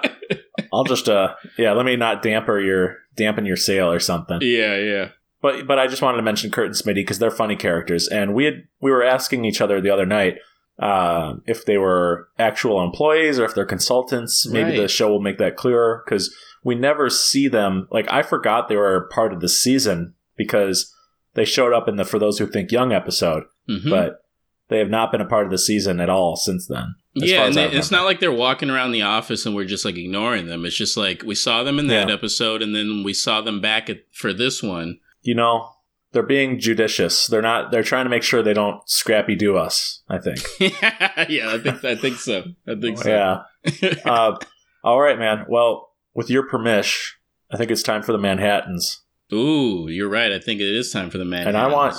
I'll just uh yeah, let me not damper your dampen your sale or something. yeah. Yeah. But but I just wanted to mention Kurt and Smitty because they're funny characters, and we had we were asking each other the other night uh, if they were actual employees or if they're consultants. Maybe Right. the show will make that clearer because we never see them. Like I forgot they were part of the season because they showed up in the For Those Who Think Young episode, Mhm. but they have not been a part of the season at all since then. yeah, and they, it's not like they're walking around the office and we're just like ignoring them. It's just like we saw them in that Yeah. episode, and then we saw them back at, for this one. you know, they're being judicious. They're not. They're trying to make sure they don't scrappy do us. I think. yeah, I think I think so. I think so. Yeah. uh, all right, man. Well, with your permission, I think it's time for the Manhattans, Ooh, you're right. I think it is time for the man. and I want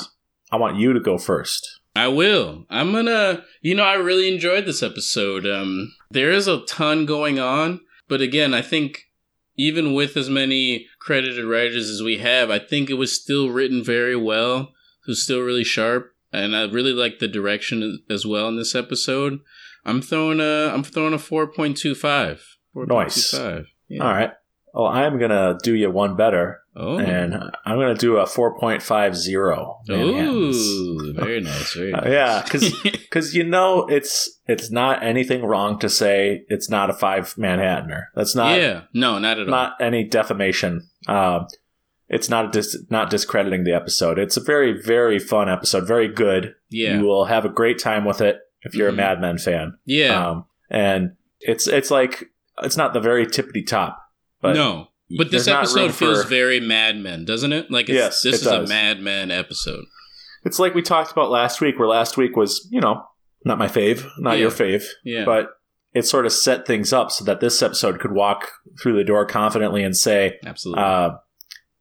I want you to go first. I will. I'm gonna. You know, I really enjoyed this episode. Um, there is a ton going on. But again, I think even with as many credited writers as we have, I think it was still written very well. It was still really sharp, and I really like the direction as well in this episode. I'm throwing a I'm throwing a four point two five. Nice. Yeah. All right. Well, I'm gonna do you one better, Oh. and I'm gonna do a 4.50 Manhattans. Ooh, very nice. Very Uh, nice. yeah, because you know it's it's not anything wrong to say it's not a five Manhattaner. That's not yeah. No, not at all. not any defamation. Um, it's not dis- not discrediting the episode. It's a very very fun episode. Very good. yeah. You will have a great time with it if you're Mhm. a Mad Men fan. yeah. Um, and it's it's like it's not the very tippity top, but no. But this there's not room episode feels for- very Mad Men, doesn't it? Like, it's, Yes, this it is a does. Mad Men episode. It's like we talked about last week, where last week was you know not my fave, not Yeah. your fave, Yeah. but it sort of set things up so that this episode could walk through the door confidently and say, Absolutely. uh,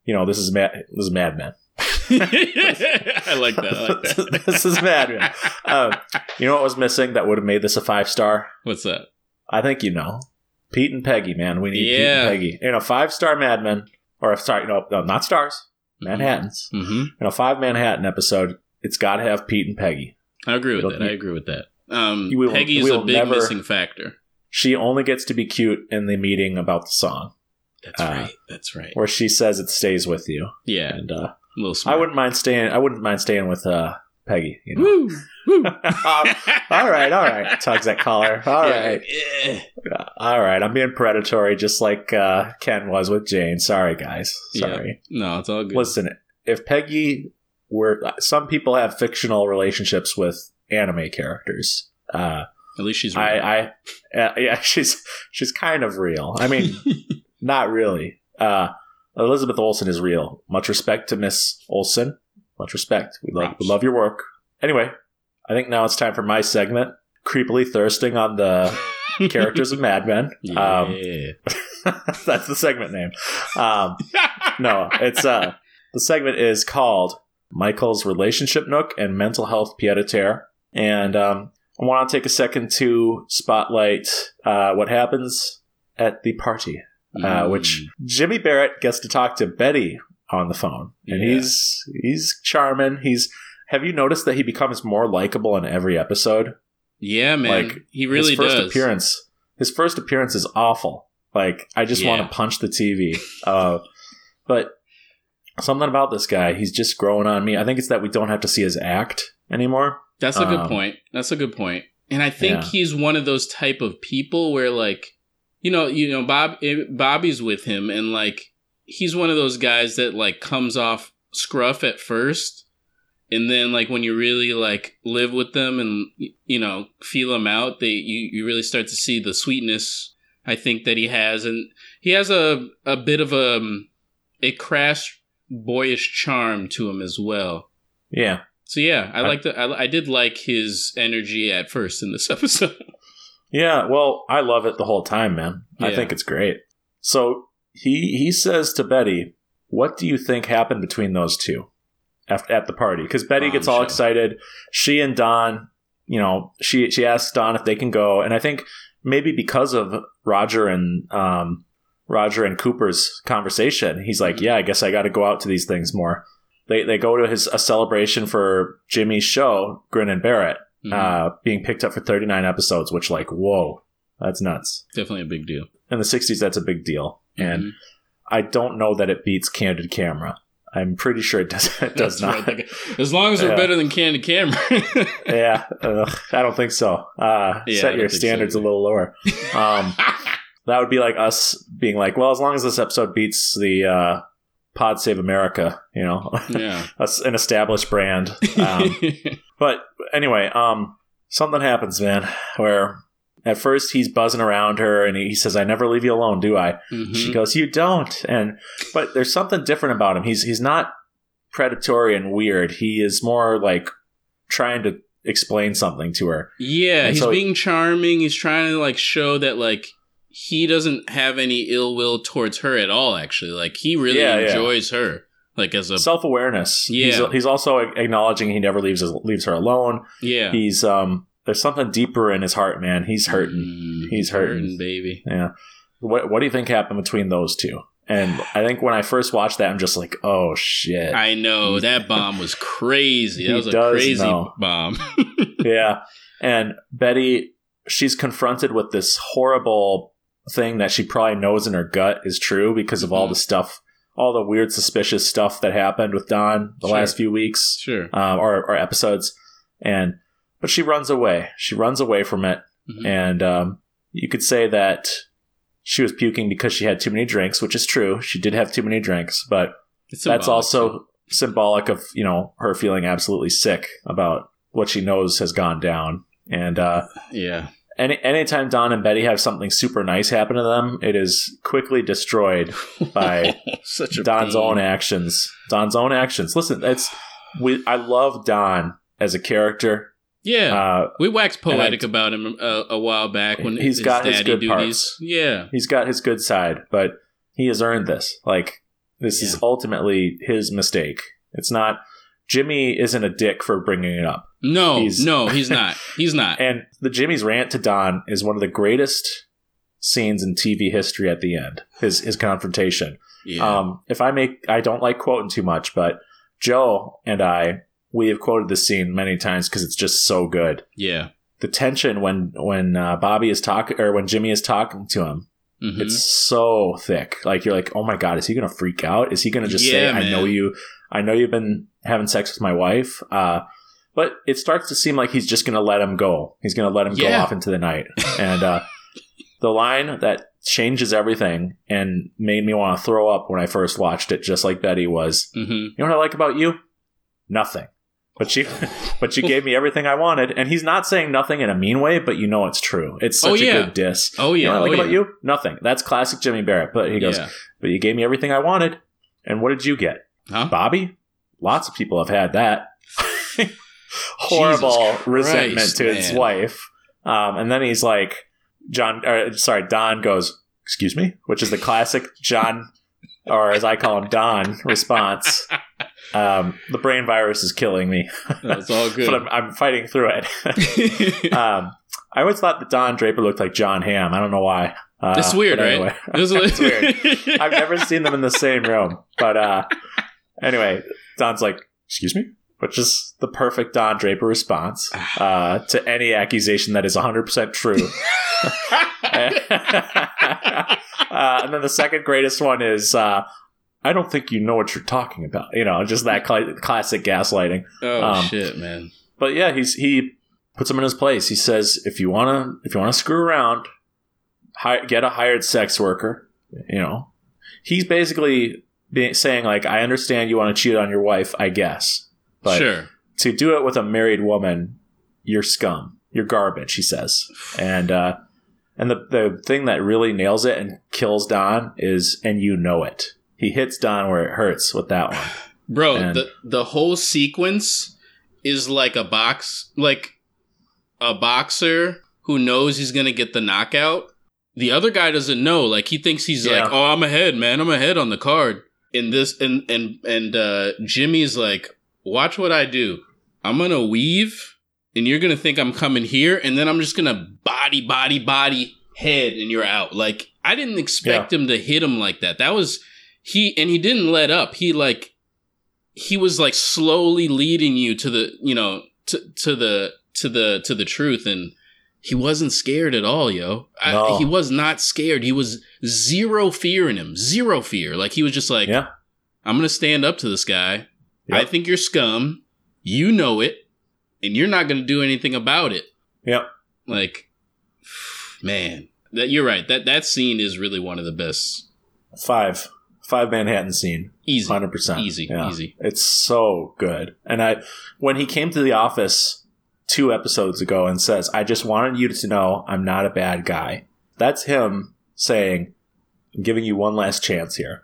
you know, this is Mad, this is Mad Men. I like that. I like that. this is Mad Men. Uh, you know what was missing that would have made this a five star? What's that? I think you know. Pete and Peggy, man. We need Pete and Peggy. In a five star Mad Men, or sorry, no, no, not stars, Manhattans. Mm-hmm. In a five Manhattan episode, it's got to have Pete and Peggy. I agree with It'll that. I agree with that. Um, will- Peggy is a big never- missing factor. She only gets to be cute in the meeting about the song, That's Uh, right. That's right. where she says it stays with you. Yeah, And uh, a little I wouldn't mind staying. I wouldn't mind staying with uh, Peggy. You know. Woo! Woo! all right, all right. Tugs that collar. All Yeah, right, yeah. all right. I'm being predatory, just like uh, Ken was with Jane. Sorry, guys. Sorry. No, it's all good. Listen, if Peggy were, some people have fictional relationships with anime characters. Uh, At least she's. I, real. I, uh, yeah, she's she's kind of real. I mean, not really. Uh, Elizabeth Olsen is real. Much respect to Miss Olsen. Much respect. We love we love your work. Anyway, I think now it's time for my segment. Creepily thirsting on the characters of Mad Men. Um, yeah. that's the segment name. Um, no, it's uh, the segment is called Michael's relationship nook and mental health pied a terre. And um, I want to take a second to spotlight uh, what happens at the party, uh, Mm. which Jimmy Barrett gets to talk to Betty on the phone, and Yeah. he's he's charming. He's have you noticed that he becomes more likable in every episode? Yeah, man. like, he really his first does. appearance his first appearance is awful like i just want to punch the tv uh, but something about this guy he's just growing on me i think it's that we don't have to see his act anymore That's a good Um, point. That's a good point. And I think Yeah. he's one of those type of people where like you know, you know Bob eh, Bobbie's with him and like he's one of those guys that like comes off scruff at first and then like when you really like live with them and you know, feel them out, they you you really start to see the sweetness I think that he has. And he has a a bit of a um, a crass boyish charm to him as well. yeah. So yeah, I I- like the I, I did like his energy at first in this episode. yeah well i love it the whole time man. I think it's great. So he he says to betty what do you think happened between those two at, at the party because betty gets all Bombshell. excited she and don you know she she asks don if they can go and i think maybe because of roger and um roger and cooper's conversation he's like yeah i guess i got to go out to these things more they they go to his a celebration for jimmy's show grin and barrett Mhm. uh being picked up for 39 episodes which like whoa that's nuts Definitely a big deal. In the 60s that's a big deal and Mhm. i don't know that it beats candid camera i'm pretty sure it does it does not right. As long as we're Yeah. better than Candid Camera. yeah uh, i don't think so uh Yeah, set your think so standards a little lower um that would be like us being like well as long as this episode beats the uh pod save america you know yeah. an established brand um, But anyway, um, something happens, man, where at first he's buzzing around her and he says, I never leave you alone, do I? Mhm. She goes, You don't. And but there's something different about him. He's he's not predatory and weird. He is more like trying to explain something to her. Yeah, And he's so- being charming. He's trying to like show that like he doesn't have any ill will towards her at all. Actually, like he really Yeah, yeah. enjoys her. Like as a Self awareness. He's, Yeah. he's also acknowledging he never leaves leaves her alone. yeah, He's um there's something deeper in his heart, man. He's hurting. Mm, He's hurting. baby. Yeah. What What do you think happened between those two? And I think when I first watched that, I'm just like, oh shit. I know that bomb was crazy. That was a crazy know. bomb. yeah. And Betty, she's confronted with this horrible thing that she probably knows in her gut is true because of all Mhm. the stuff, all the weird, suspicious stuff that happened with Don the Sure. last few weeks sure. um, or, or episodes. And but she runs away. She runs away from it, Mhm. and um, you could say that she was puking because she had too many drinks, which is true. She did have too many drinks, but that's also symbolic of you know her feeling absolutely sick about what she knows has gone down. And uh, yeah. any anytime Don and Betty have something super nice happen to them, it is quickly destroyed by such Don's pain. own actions. Don's own actions. Listen, it's we. I love Don as a character. Yeah. Uh, we waxed and I- poetic about him a, a while back when He's his got his good duties. parts. Yeah. he's got his good side, but he has earned this. Like this is ultimately his mistake. It's not. Jimmy isn't a dick for bringing it up. No, He's- no, he's not. He's not. And the Jimmy's rant to Don is one of the greatest scenes in TV history at the end. His his confrontation. yeah. Um, if I make, I don't like quoting too much, but Joe and I, we have quoted this scene many times because it's just so good. yeah. The tension when when uh, Bobbie is talking or when Jimmy is talking to him, Mhm. it's so thick. Like you're like, oh my god, is he gonna freak out? Is he gonna just Yeah, say, I know you, I know you've been having sex with my wife? Uh, but it starts to seem like he's just gonna let him go. He's gonna let him go off into the night, and uh, the line that changes everything and made me want to throw up when I first watched it, just like Betty was. Mhm. You know what I like about you? Nothing. But you, but you gave me everything I wanted, and he's not saying nothing in a mean way, but you know it's true. It's such Oh, a good diss. Oh You yeah. know what I like oh, about yeah. you? Nothing. That's classic Jimmy Barrett. But he goes, Yeah. but you gave me everything I wanted, and what did you get, Huh? Bobbie? Lots of people have had that. Horrible Jesus resentment Christ, to his wife, um, and then he's like, John. Or, sorry, Don goes, "Excuse me," which is the classic John, or as I call him, Don response. Um, the brain virus is killing me, That's all good. but I'm, I'm fighting through it. um, I always thought that Don Draper looked like Jon Hamm. I don't know why. Uh, It's weird, but right? It's it's weird. I've never seen them in the same room. But uh, anyway, Don's like, "Excuse me," which is the perfect Don Draper response uh, to any accusation that is 100 percent true. uh, and then the second greatest one is. Uh, I don't think you know what you're talking about. You know, just that cla- classic gaslighting. Oh Um, shit, man. But yeah, he's he puts him in his place. He says, if you wanna if you wanna screw around, hi- get a hired sex worker. You know, he's basically being, saying like, I understand you want to cheat on your wife, I guess, but sure. to do it with a married woman, you're scum. You're garbage. He says, and uh, and the the thing that really nails it and kills Don is, and you know it. He hits Don where it hurts with that one. Bro, And- the the whole sequence is like a box like a boxer who knows he's gonna get the knockout. The other guy doesn't know. Like he thinks he's Yeah. like, Oh, I'm ahead, man. I'm ahead on the card. In this and and and uh Jimmy's like, watch what I do. I'm gonna weave and you're gonna think I'm coming here, and then I'm just gonna body, body, body, head, and you're out. Like I didn't expect him to hit him like that. That was he, and he didn't let up. He like he was like slowly leading you to the you know to to the to the to the truth, and he wasn't scared at all, yo. I, No. he was not scared. He was zero fear in him, zero fear. Like he was just like, Yeah. I'm gonna stand up to this guy. I think you're scum. You know it, and you're not gonna do anything about it. Yep. Like, man, that you're right. That that scene is really one of the best. Five. Five Manhattan scene. Easy, Hundred percent. easy, easy. It's so good. And I, when he came to the office two episodes ago and says, "I just wanted you to know I'm not a bad guy." That's him saying, "I'm giving you one last chance here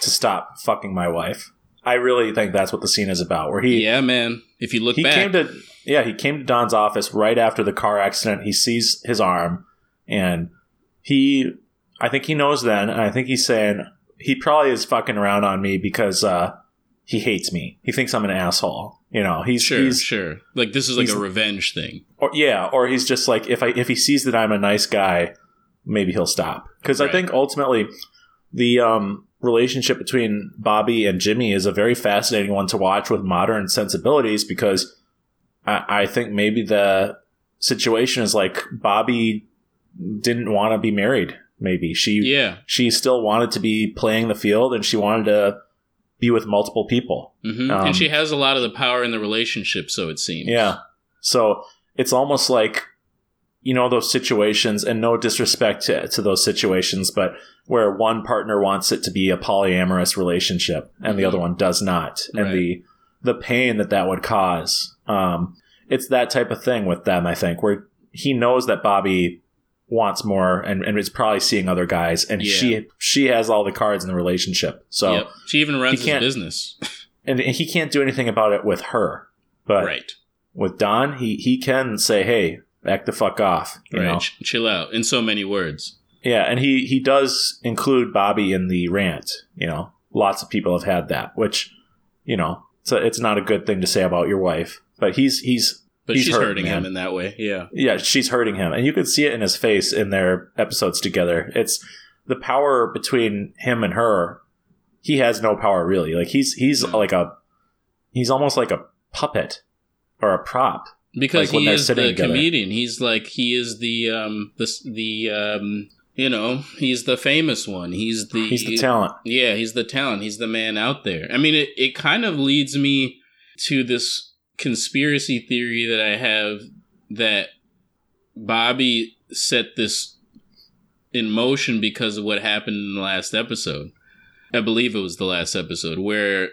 to stop fucking my wife." I really think that's what the scene is about. Where he yeah, man. If you look he back, came to yeah he came to Don's office right after the car accident. He sees his arm, and he I think he knows then, and I think he's saying he probably is fucking around on me because uh, he hates me. He thinks I'm an asshole. You know, he's sure, he's sure. Like this is like a revenge thing. or yeah, or he's just like if I if he sees that I'm a nice guy, maybe he'll stop. Because I think ultimately the um, relationship between Bobbie and Jimmy is a very fascinating one to watch with modern sensibilities because I, I think maybe the situation is like Bobbie didn't want to be married. Maybe she Yeah. she still wanted to be playing the field and she wanted to be with multiple people. hmm Um, and she has a lot of the power in the relationship, so it seems. Yeah. So it's almost like, you know, those situations, and no disrespect to, to those situations, but where one partner wants it to be a polyamorous relationship and the Mhm. other one does not. And Right. the, the pain that that would cause. Um, it's that type of thing with them, I think, where he knows that Bobbie wants more and, and is probably seeing other guys and Yeah. she she has all the cards in the relationship. So Yep. She even runs his business. and he can't do anything about it with her. But right. with Don, he he can say, "Hey, back the fuck off," you right. know. Ch- chill out. In so many words. Yeah, and he he does include Bobbie in the rant. You know, lots of people have had that, which you know, so it's not a good thing to say about your wife. But he's he's But He's she's hurt, hurting man. him in that way. Yeah. yeah, she's hurting him, and you can see it in his face in their episodes together. It's the power between him and her. He has no power really. Like he's he's No. like a he's almost like a puppet or a prop. because Like when he is the together. comedian. He's like he is the um the the um you know he's the famous one. He's the He's the talent. Yeah, he's the talent. He's the man out there. I mean, it it kind of leads me to this conspiracy theory that I have that Bobbie set this in motion because of what happened in the last episode. I believe it was the last episode where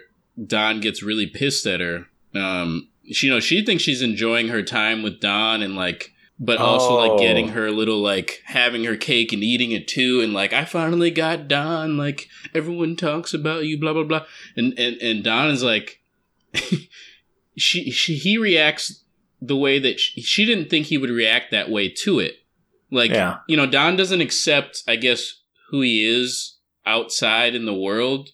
Don gets really pissed at her. Um, she, you know, she thinks she's enjoying her time with Don and like, but also Oh. like getting her little like having her cake and eating it too, and like I finally got Don. Like everyone talks about you, blah blah blah, and and and Don is like, she she he reacts the way that she, she didn't think he would react that way to it. Like Yeah. you know, Don doesn't accept, I guess, who he is outside in the world.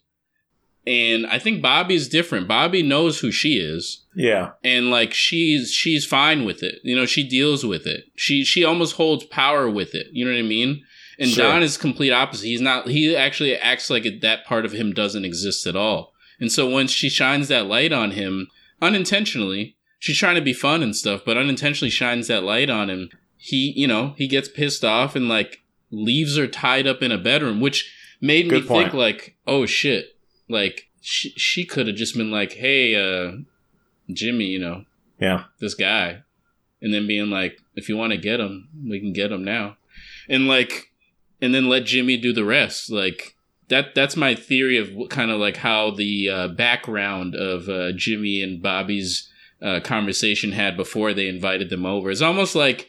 And I think Bobbie's different. Bobbie knows who she is. Yeah. And like she's she's fine with it. You know, she deals with it. She she almost holds power with it. You know what I mean? And Sure. Don is complete opposite. He's not he actually acts like it, that part of him doesn't exist at all. And so when she shines that light on him unintentionally, she's trying to be fun and stuff, but unintentionally shines that light on him. He, you know, he gets pissed off and like leaves her tied up in a bedroom, which made Good me point. think like, oh shit, like she she could have just been like, hey, uh, Jimmy, you know, Yeah. this guy, and then being like, if you want to get him, we can get him now, and like, and then let Jimmy do the rest. Like that. That's my theory of what kind of like how the uh, background of uh, Jimmy and Bobbie's uh, conversation had before they invited them over. It's almost like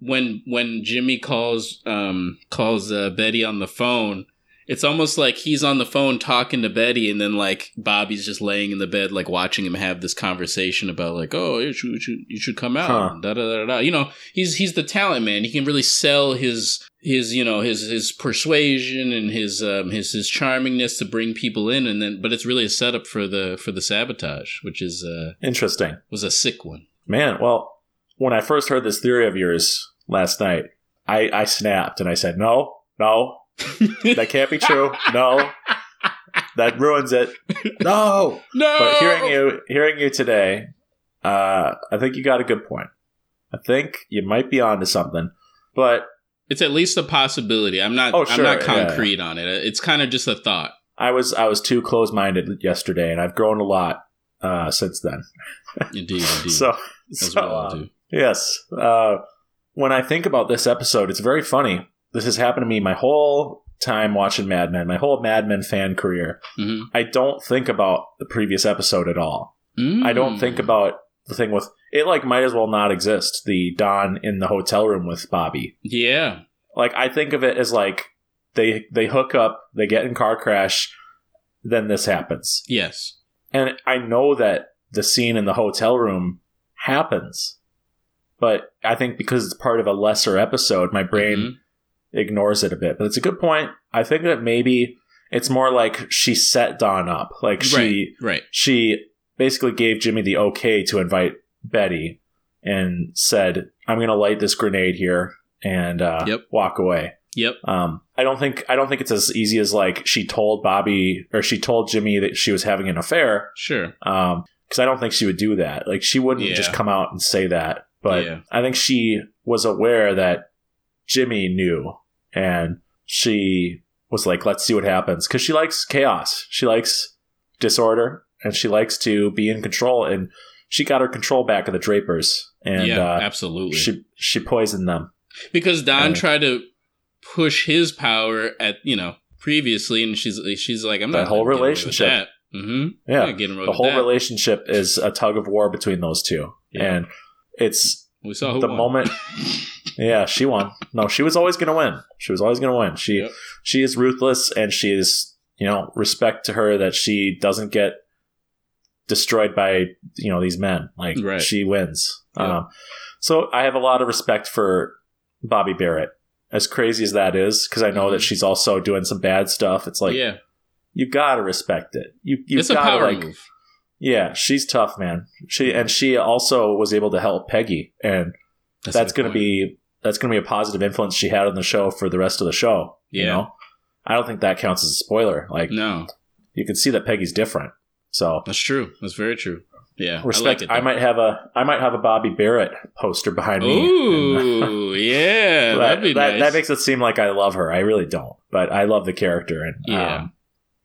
when when Jimmy calls um calls uh, Betty on the phone. It's almost like he's on the phone talking to Betty, and then like Bobbie's just laying in the bed, like watching him have this conversation about like, oh, you should you should, you should come out, Huh. da, da da da. You know, he's he's the talent man. He can really sell his his you know his his persuasion and his um his his charmingness to bring people in, and then but it's really a setup for the for the sabotage, which is uh Interesting. was a sick one. Man, well, when I first heard this theory of yours last night, I, I snapped and I said, no, no, that can't be true. No, that ruins it. No. no, But hearing you, hearing you today, uh, I think you got a good point. I think you might be onto something, but It's at least a possibility. I'm not. Oh, sure. I'm not yeah, concrete on it. It's kind of just a thought. I was I was too close minded yesterday, and I've grown a lot uh, since then. Indeed, indeed. So, as so uh, yes, uh, when I think about this episode, it's very funny. This has happened to me my whole time watching Mad Men, my whole Mad Men fan career. Mhm. I don't think about the previous episode at all. I don't think Mm. about the thing with it. Like might as well not exist. The Don in the hotel room with Bobbie. Yeah, Like I think of it as like they they hook up, they get in car crash, then this happens. yes, And I know that the scene in the hotel room happens. But I think because it's part of a lesser episode, my brain Mhm. ignores it a bit. But it's a good point. I think that maybe it's more like she set Don up. Like she right. she basically gave Jimmy the okay to invite Betty and said, I'm gonna light this grenade here and uh, Yep. walk away. Yep. Um, I don't think I don't think it's as easy as like she told Bobbie or she told Jimmy that she was having an affair. Sure. Um, because I don't think she would do that. Like she wouldn't Yeah. just come out and say that. But Yeah. I think she was aware that Jimmy knew, and she was like, "Let's see what happens," because she likes chaos. She likes disorder, and she likes to be in control. And she got her control back of the Drapers, and yeah, uh, absolutely. she she poisoned them. because Don Uh, tried to push his power at you know previously, and she's she's like, I'm not whole getting away with relationship. that. Mm-hmm. Yeah, the whole that. relationship is a tug of war between those two, Yeah. and it's We saw who the won. moment. yeah, she won. No, she was always going to win. She was always going to win. She Yep. she is ruthless, and she is you know respect to her that she doesn't get destroyed by you know these men. Like Right. she wins. Yeah. Um, so I have a lot of respect for Bobbie Barrett. As crazy as that is, because I know Mhm. that she's also doing some bad stuff. It's like yeah, you gotta respect it. You you it's a gotta power like move. yeah, she's tough, man. She and she also was able to help Peggy, and that's, going to point. be that's to be a positive influence she had on the show for the rest of the show. You know, I don't think that counts as a spoiler. Like no. you can see that Peggy's different. So That's true. That's very true. Yeah, respect. I, like I, might have a I might have a Bobbie Barrett poster behind me. And, Ooh, yeah, that, that'd be that, nice. that makes it seem like I love her. I really don't, but I love the character, and Yeah. Um,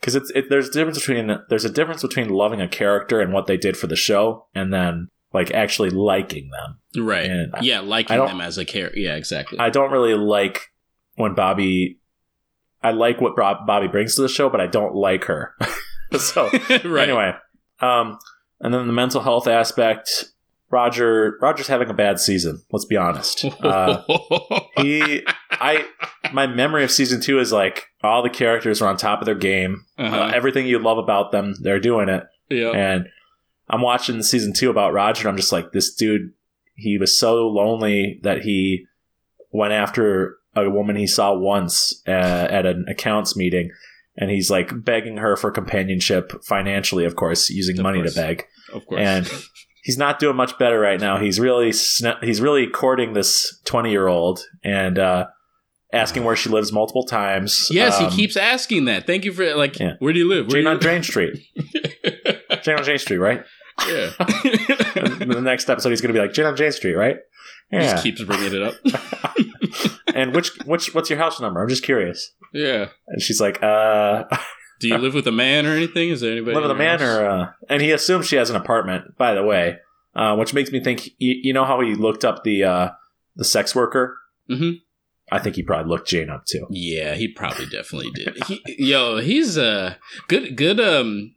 because it's it, there's a difference between there's a difference between loving a character and what they did for the show, and then like actually liking them. right. and yeah, liking them as a character. Yeah, exactly. I don't really like when Bobbie. I like what Bobbie brings to the show, but I don't like her. so right. anyway, um, and then the mental health aspect. Roger, Roger's having a bad season. Let's be honest. Uh, he, I, my memory of season two is like all the characters are on top of their game. Uh, uh-huh. everything you love about them, they're doing it. yeah. And I'm watching season two about Roger, and I'm just like, this dude, he was so lonely that he went after a woman he saw once uh, at an accounts meeting, and he's like begging her for companionship financially, of course, using Of money course. to beg. Of course. And he's not doing much better right now. He's really sn- he's really courting this 20 year old and uh, asking where she lives multiple times. yes, Um, he keeps asking that. Thank you for like. Yeah. Where do you live? Where Jane do on you Jane Street. Jane on Jane Street, right? yeah. The next episode, he's going to be like Jane on Jane Street, right? He Yeah. Just keeps bringing it up. and which which what's your house number? I'm just curious. yeah. And she's like, uh, Do you live with a man or anything? Is there anybody? live with a man house? or? Uh, and he assumes she has an apartment. By the way, uh, which makes me think. You, you know how he looked up the uh, the sex worker? Mm-hmm. I think he probably looked Jane up too. Yeah, he probably definitely did. He, yo, he's uh good. Good. Um,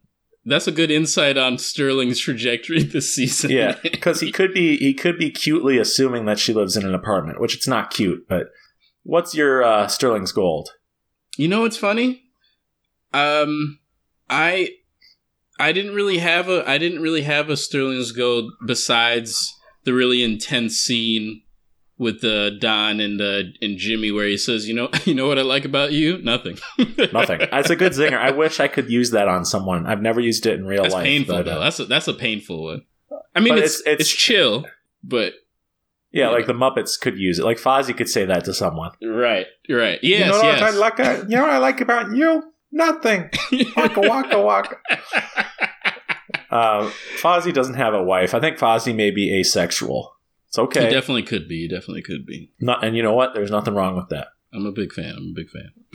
that's a good insight on Sterling's trajectory this season. Yeah, because he could be he could be cutely assuming that she lives in an apartment, which it's not cute. But what's your uh, Sterling's gold? You know what's funny? Um, I I didn't really have a I didn't really have a Sterling's Gold besides the really intense scene with uh, Don and uh, and Jimmy where he says, "You know, you know what I like about you? Nothing. Nothing. It's a good zinger. I wish I could use that on someone. I've never used it in real That's life. painful but, uh, though. That's a, that's a painful one. I mean, it's, it's- it's chill, but yeah, like the Muppets could use it. Like Fozzie could say that to someone. right, right. Yes, you know yes. what I like? uh, You know what I like about you? Nothing. Waka waka waka. Uh, Fozzie doesn't have a wife. I think Fozzie may be asexual. It's He okay. definitely could be. He definitely could be. Not, and you know what? There's nothing wrong with that. I'm a big fan. I'm a big fan.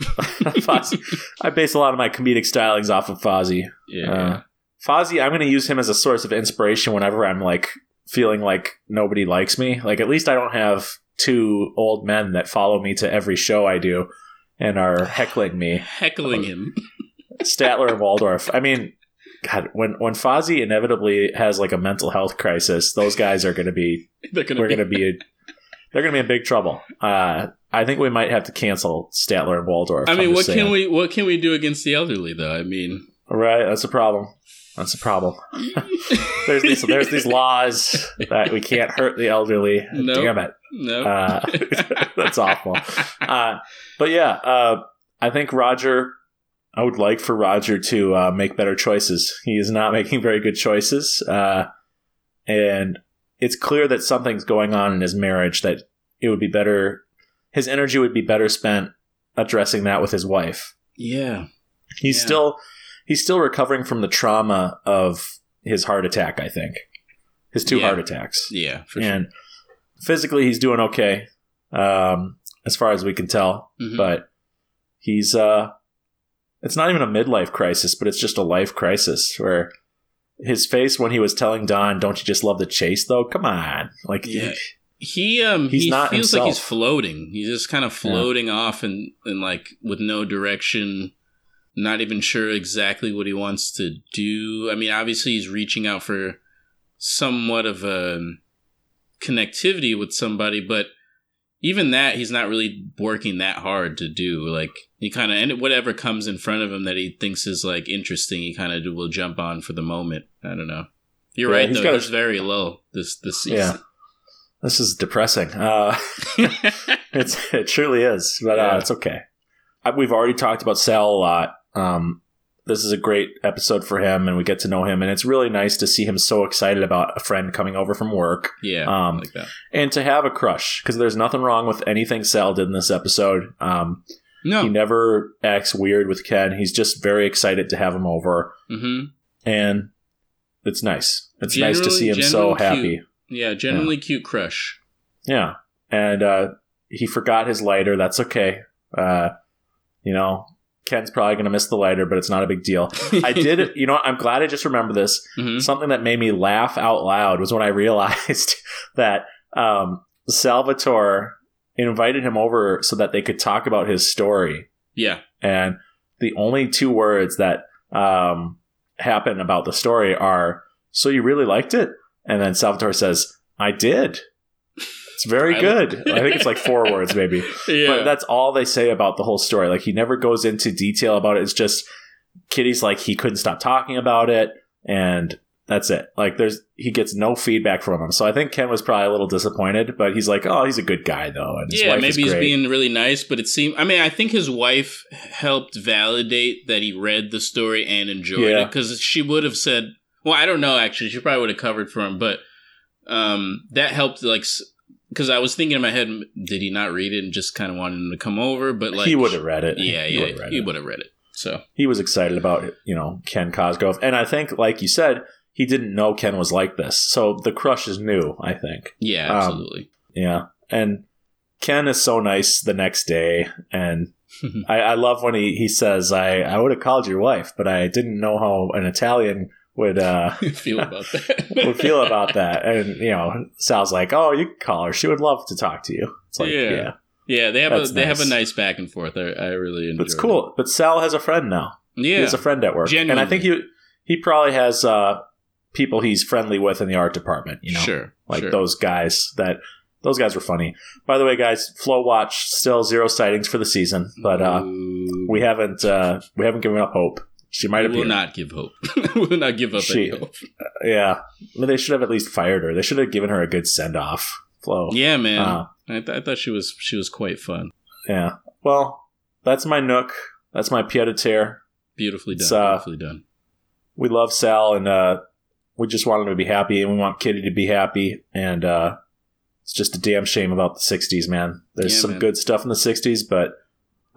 Fozzie. I base a lot of my comedic stylings off of Fozzie. Yeah. Uh, Fozzie, I'm going to use him as a source of inspiration whenever I'm like feeling like nobody likes me. Like at least I don't have two old men that follow me to every show I do and are heckling me. Heckling him. Statler and Waldorf. I mean, God, when when Fozzie inevitably has like a mental health crisis, those guys are going to be They're gonna we're be going to be they're going to be in big trouble. Uh, I think we might have to cancel Statler and Waldorf. I mean, what saying. can we what can we do against the elderly though? I mean, Right, that's a problem. That's a problem. there's these there's these laws that we can't hurt the elderly. No. Damn it. no. Uh, that's awful. Uh, but yeah, uh, I think Roger. I would like for Roger to uh, make better choices. He is not making very good choices, uh, and it's clear that something's going on in his marriage. That it would be better. His energy would be better spent addressing that with his wife. Yeah. He's Yeah. still he's still recovering from the trauma of his heart attack, I think. His two Yeah. heart attacks. Yeah, for sure. and physically he's doing okay. Um as far as we can tell, Mhm. but he's uh it's not even a midlife crisis, but it's just a life crisis where his face when he was telling Don, "Don't you just love the chase?" Though, come on, like Yeah. He um He's he feels like he's floating. He's just kind of floating off and and like with no direction, not even sure exactly what he wants to do. I mean, obviously he's reaching out for somewhat of a connectivity with somebody, but even that he's not really working that hard to do. Like he kind of and whatever comes in front of him that he thinks is like interesting, he kind of will jump on for the moment. I don't know. You're Yeah, right he's though. got He's very low this this season. Yeah. this is depressing. Uh, it's it truly is, but uh, Yeah. it's okay. I, we've already talked about Sal a lot. Um, this is a great episode for him, and we get to know him, and it's really nice to see him so excited about a friend coming over from work. Yeah, Um, like that. and to have a crush because there's nothing wrong with anything Sal did in this episode. Um, No. He never acts weird with Ken. He's just very excited to have him over, hmm and it's nice. It's nice to see him so generally happy. cute. Yeah, generally cute crush. Yeah, and uh, he forgot his lighter. That's okay. Uh, you know, Ken's probably going to miss the lighter, but it's not a big deal. I did. You know, I'm glad I just remember this. hmm something that made me laugh out loud was when I realized that um, Salvatore invited him over so that they could talk about his story. Yeah. And the only two words that um, happen about the story are, So you really liked it? And then Salvatore says, I did. It's very good. I think it's like four words, maybe. Yeah. But that's all they say about the whole story. Like he never goes into detail about it. It's just Kitty's like he couldn't stop talking about it, and that's it. Like there's he gets no feedback from him. So I think Ken was probably a little disappointed, but he's like, oh, he's a good guy though, and yeah, maybe he's being really nice, but it seemed. I mean, I think his wife helped validate that he read the story and enjoyed Yeah. it because she would have said, "Well, I don't know. Actually, she probably would have covered for him, but um, that helped. Like, because I was thinking in my head, did he not read it and just kind of wanted him to come over? But like, he would have read it. Yeah, He yeah, read he would have read it. So He was excited about you know Ken Cosgrove, and I think, like you said, he didn't know Ken was like this. So the crush is new. I think. yeah, Um, absolutely. Yeah. And Ken is so nice the next day. And I, I love when he, he says, I, I would have called your wife, but I didn't know how an Italian would uh, feel about that. would feel about that. And, you know, Sal's like, oh, you can call her. She would love to talk to you. It's like, Yeah. yeah. Yeah, they have a they have a nice. nice back and forth. I, I really enjoy. But it's cool. But Sal has a friend now. Yeah, He has a friend at work. And I think he, he probably has uh, people he's friendly with in the art department, you know? sure, like sure. those guys that those guys were funny. By the way, guys, Flow Watch still zero sightings for the season, but uh, we haven't uh, we haven't given up hope. She might We appear. will not give hope. we will not give up She- any hope. Yeah, Well, they should have at least fired her. They should have given her a good send off. Flow. Yeah, man. Uh, I, th- I thought she was she was quite fun. yeah. Well, that's my nook. That's my pied a terre. Beautifully done. Uh, beautifully done. We love Sal, and uh, we just want him to be happy, and we want Kitty to be happy. And uh, it's just a damn shame about the '60s, man. There's Yeah, some man. good stuff in the '60s, but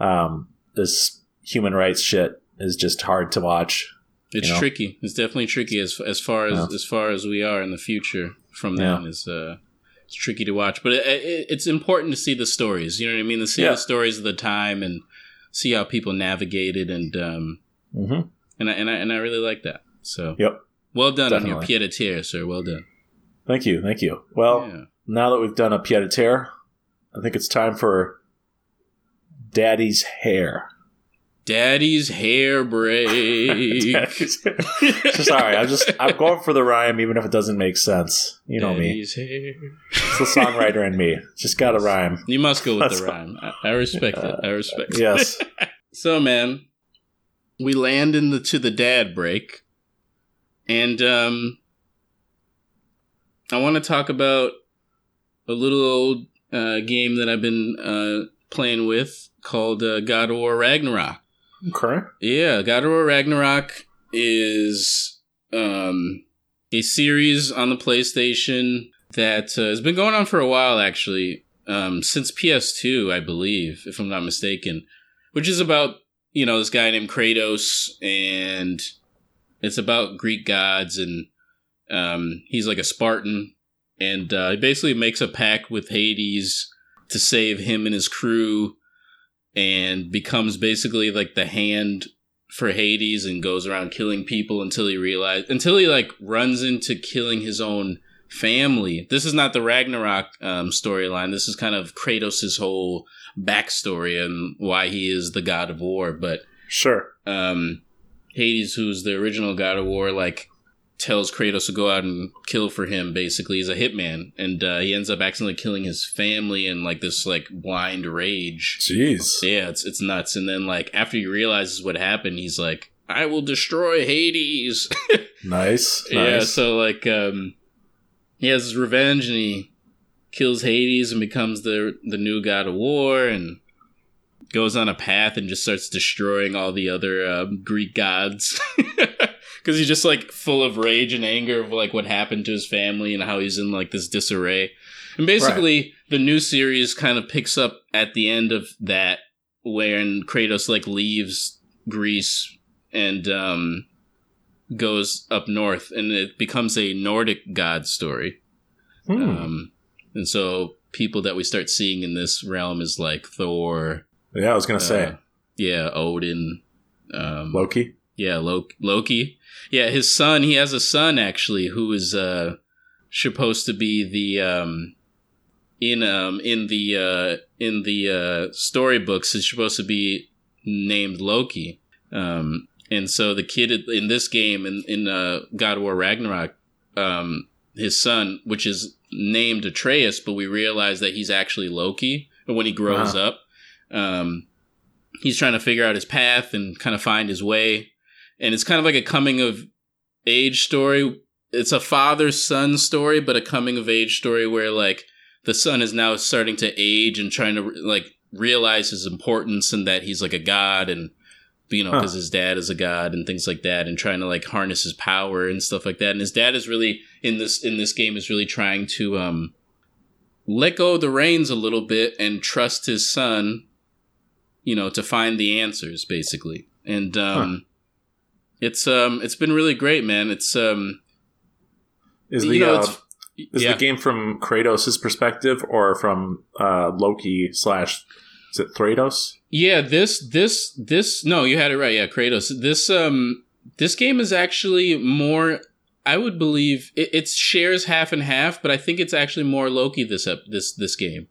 um, this human rights shit is just hard to watch. It's you know. tricky. It's definitely tricky as as far as Yeah. as far as we are in the future. From Yeah. then is uh, it's tricky to watch, but it, it, it's important to see the stories. You know what I mean? To see Yeah. the stories of the time and see how people navigated and um hmm and I and I and I really like that. So Yep. well done on your pied a terre, sir. Well done. Thank you, thank you. Well, now that we've done a pied a terre, I think it's time for Daddy's hair. Daddy's hair break. Daddy's Sorry, I'm just I'm going for the rhyme, even if it doesn't make sense. You know me. Daddy's hair. It's the songwriter in me. Just got to rhyme. You must go with That's the rhyme. I, I respect it. I respect it. Yes. So, man, we land in the to the dad break, and um, I want to talk about a little old uh, game that I've been uh, playing with called uh, God of War Ragnarok. Okay. Yeah, God of War Ragnarok is um, a series on the PlayStation that uh, has been going on for a while, actually, um, since PS2, I believe, if I'm not mistaken. which is about you know this guy named Kratos, and it's about Greek gods, and um, he's like a Spartan, and uh, he basically makes a pact with Hades to save him and his crew, and becomes basically like the hand for Hades, and goes around killing people until he realize until he like runs into killing his own family. This is not the Ragnarok um, storyline. This is kind of Kratos' whole backstory and why he is the god of war. But Sure. um, Hades, who's the original god of war, like tells Kratos to go out and kill for him. Basically, he's a hitman, and uh, he ends up accidentally killing his family in like this like blind rage. Jeez. Yeah, it's it's nuts. And then like after he realizes what happened, he's like, "I will destroy Hades." Nice. Yeah, Nice. so like um he has his revenge and he kills Hades and becomes the the new god of war and goes on a path and just starts destroying all the other uh, Greek gods. Cuz he's just like full of rage and anger of like what happened to his family and how he's in like this disarray. And basically the new series kind of picks up at the end of that when Kratos like leaves Greece and um goes up north and it becomes a Nordic god story. Hmm. Um, and so people that we start seeing in this realm is like Thor. yeah, I was gonna uh, say yeah, Odin. Um, Loki. Yeah, Loki. Yeah, his son. He has a son actually who is uh, supposed to be the um, in um in the uh, in the uh, storybooks is supposed to be named Loki. Um, and so the kid in this game in in uh, God of War Ragnarok, um, his son, which is named Atreus, but we realize that he's actually Loki when he grows Wow. up. Um, he's trying to figure out his path and kind of find his way. And it's kind of like a coming of age story. It's a father son story, but a coming of age story where like the son is now starting to age and trying to like realize his importance and that he's like a god and you know Huh. because his dad is a god and things like that and trying to like harness his power and stuff like that and his dad is really in this in this game is really trying to um let go of the reins a little bit and trust his son you know to find the answers basically and um it's um it's been really great man it's um Is you the know uh, it's is yeah. the game from Kratos' perspective or from uh, Loki slash is it Thratos? Yeah, this this this no, you had it right. Yeah, Kratos. This um this game is actually more I would believe it, it shares half and half, but I think it's actually more Loki this up this this game.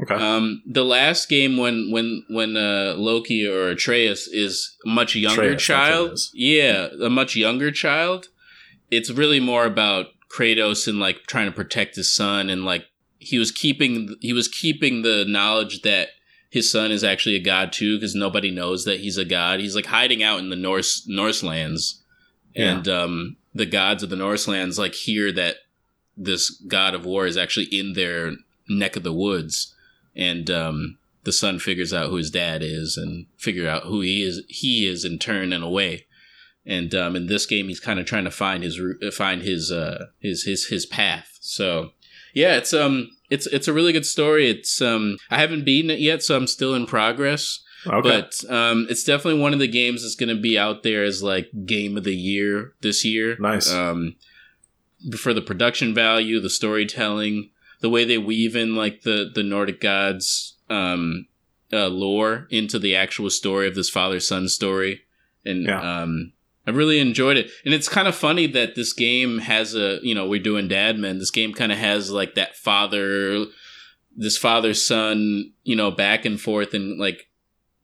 Okay. Um the last game when when when uh Loki or Atreus is a much younger Atreus, that's what it child. Yeah, a much younger child. It's really more about Kratos and like trying to protect his son and like he was keeping he was keeping the knowledge that his son is actually a god too because nobody knows that he's a god. He's like hiding out in the Norse Norse lands, Yeah. and um, the gods of the Norse lands like hear that this god of war is actually in their neck of the woods, and um, the son figures out who his dad is and figure out who he is. He is in turn in a way. And um, in this game, he's kind of trying to find his uh, find his uh, his his his path. So yeah, it's um it's it's a really good story. It's um I haven't beaten it yet, so I'm still in progress. okay. But um it's definitely one of the games that's going to be out there as like game of the year this year. Nice. Um for the production value, the storytelling, the way they weave in like the the Nordic gods um uh, lore into the actual story of this father son story, and Yeah. um I really enjoyed it. And it's kind of funny that this game has a, you know, we're doing Dad Men. This game kind of has like that father, this father son, you know, back and forth and like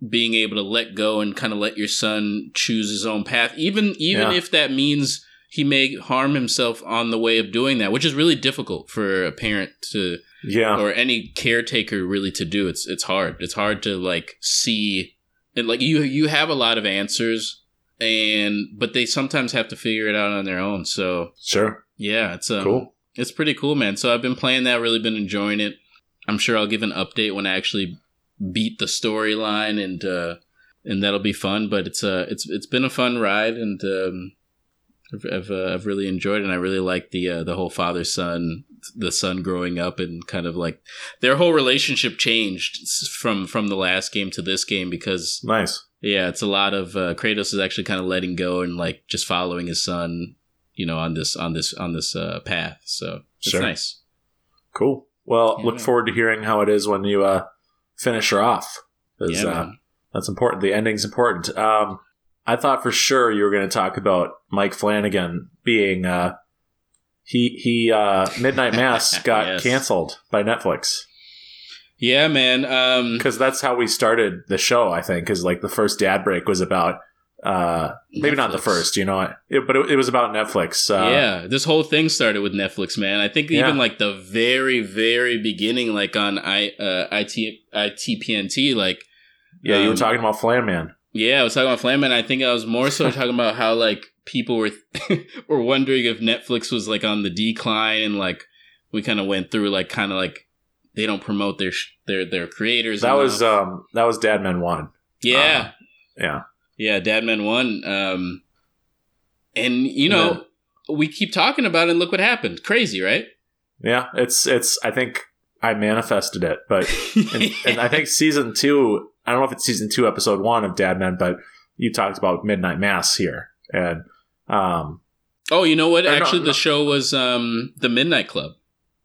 being able to let go and kind of let your son choose his own path, even even Yeah. if that means he may harm himself on the way of doing that, which is really difficult for a parent to yeah. or any caretaker really to do. It's it's hard. It's hard to like see and like you you have a lot of answers and but they sometimes have to figure it out on their own. So Sure. yeah, it's um, Cool. It's pretty cool, man. So I've been playing that, really been enjoying it. I'm sure I'll give an update when I actually beat the storyline and uh and that'll be fun, but it's uh it's it's been a fun ride and um I've I've, uh, I've really enjoyed it and I really like the uh, the whole father son the son growing up and kind of like their whole relationship changed from from the last game to this game because Nice. yeah, it's a lot of uh, Kratos is actually kind of letting go and like just following his son, you know, on this on this on this uh, path. So it's Sure. nice. Cool. Well, Yeah, look man. forward to hearing how it is when you uh, finish her off. Yeah, uh, that's important. The ending's important. Um, I thought for sure you were going to talk about Mike Flanagan being uh, he he uh, Midnight Mass got Yes. canceled by Netflix yeah, man. Um, because that's how we started the show. I think because like the first dad break was about uh, maybe not the first, you know, it, but it, it was about Netflix. Uh, yeah, this whole thing started with Netflix, man. I think Yeah. even like the very, very beginning, like on I uh, IT ITPNT, like yeah. You were Um, talking about Flan Man. Yeah, I was talking about Flan Man. I think I was more so talking about how like people were were wondering if Netflix was like on the decline, and like we kind of went through like kind of like they don't promote their sh- their their creators. That was um that was Dad Men One. yeah. Yeah, Yeah, Dad Men One. Um, and you know, we keep talking about it. and Look what happened. Crazy, right? yeah. It's it's. I think I manifested it, but and, and I think season two. I don't know if it's season two, episode one of Dad Men, but you talked about Midnight Mass here, and um, oh, you know what? No, Actually, no. the show was um, the Midnight Club.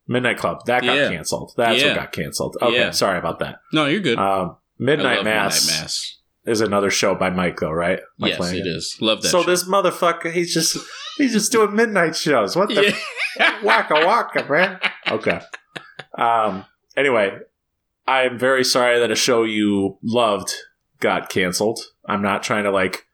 Midnight Club that got Yeah. canceled. That's Yeah. what got canceled. Okay, Yeah. sorry about that. No, you're good. Um, Midnight Mass, Midnight Mass. is another show by Mike, though, right? Mike yes, Flanagan. it is. Love that. So show. this motherfucker, he's just he's just doing midnight shows. What the yeah. waka waka, man? Okay. Um. Anyway, I am very sorry that a show you loved got canceled. I'm not trying to like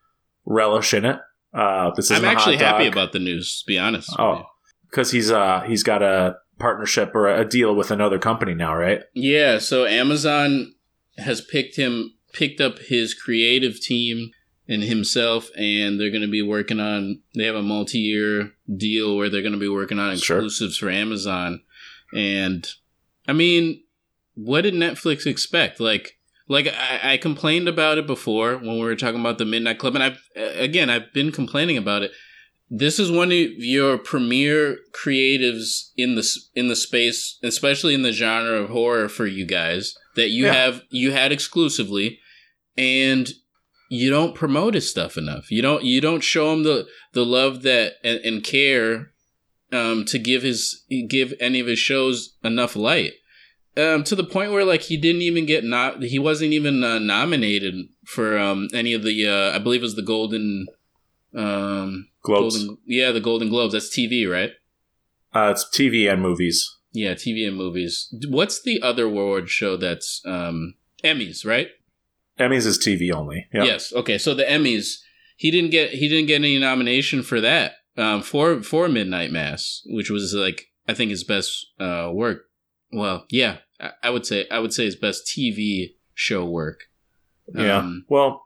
relish in it. Uh, this is I'm actually happy about the news. To be honest. Oh, because he's uh he's got a partnership or a deal with another company now, right? yeah. So Amazon has picked him, picked up his creative team and himself, and they're going to be working on. They have a multi-year deal where they're going to be working on Sure. exclusives for Amazon. And I mean, what did Netflix expect? Like, like I, I complained about it before when we were talking about the Midnight Club, and I've again I've been complaining about it. This is one of your premier creatives in the in the space, especially in the genre of horror for you guys that you Yeah. have you had exclusively, and you don't promote his stuff enough. You don't you don't show him the the love that and, and care um, to give his give any of his shows enough light. Um, to the point where like he didn't even get not he wasn't even uh, nominated for um, any of the uh, I believe it was the golden um Globes. golden yeah the golden globes that's TV right Uh, it's TV and movies. yeah TV and movies what's the other award show that's um Emmys right Emmys is TV only. Yep. Yes. Okay. So the Emmys, he didn't get he didn't get any nomination for that um, for for Midnight Mass, which was like I think his best uh, work. Well, yeah, I, would say I would say his best TV show work. Yeah. Um, well,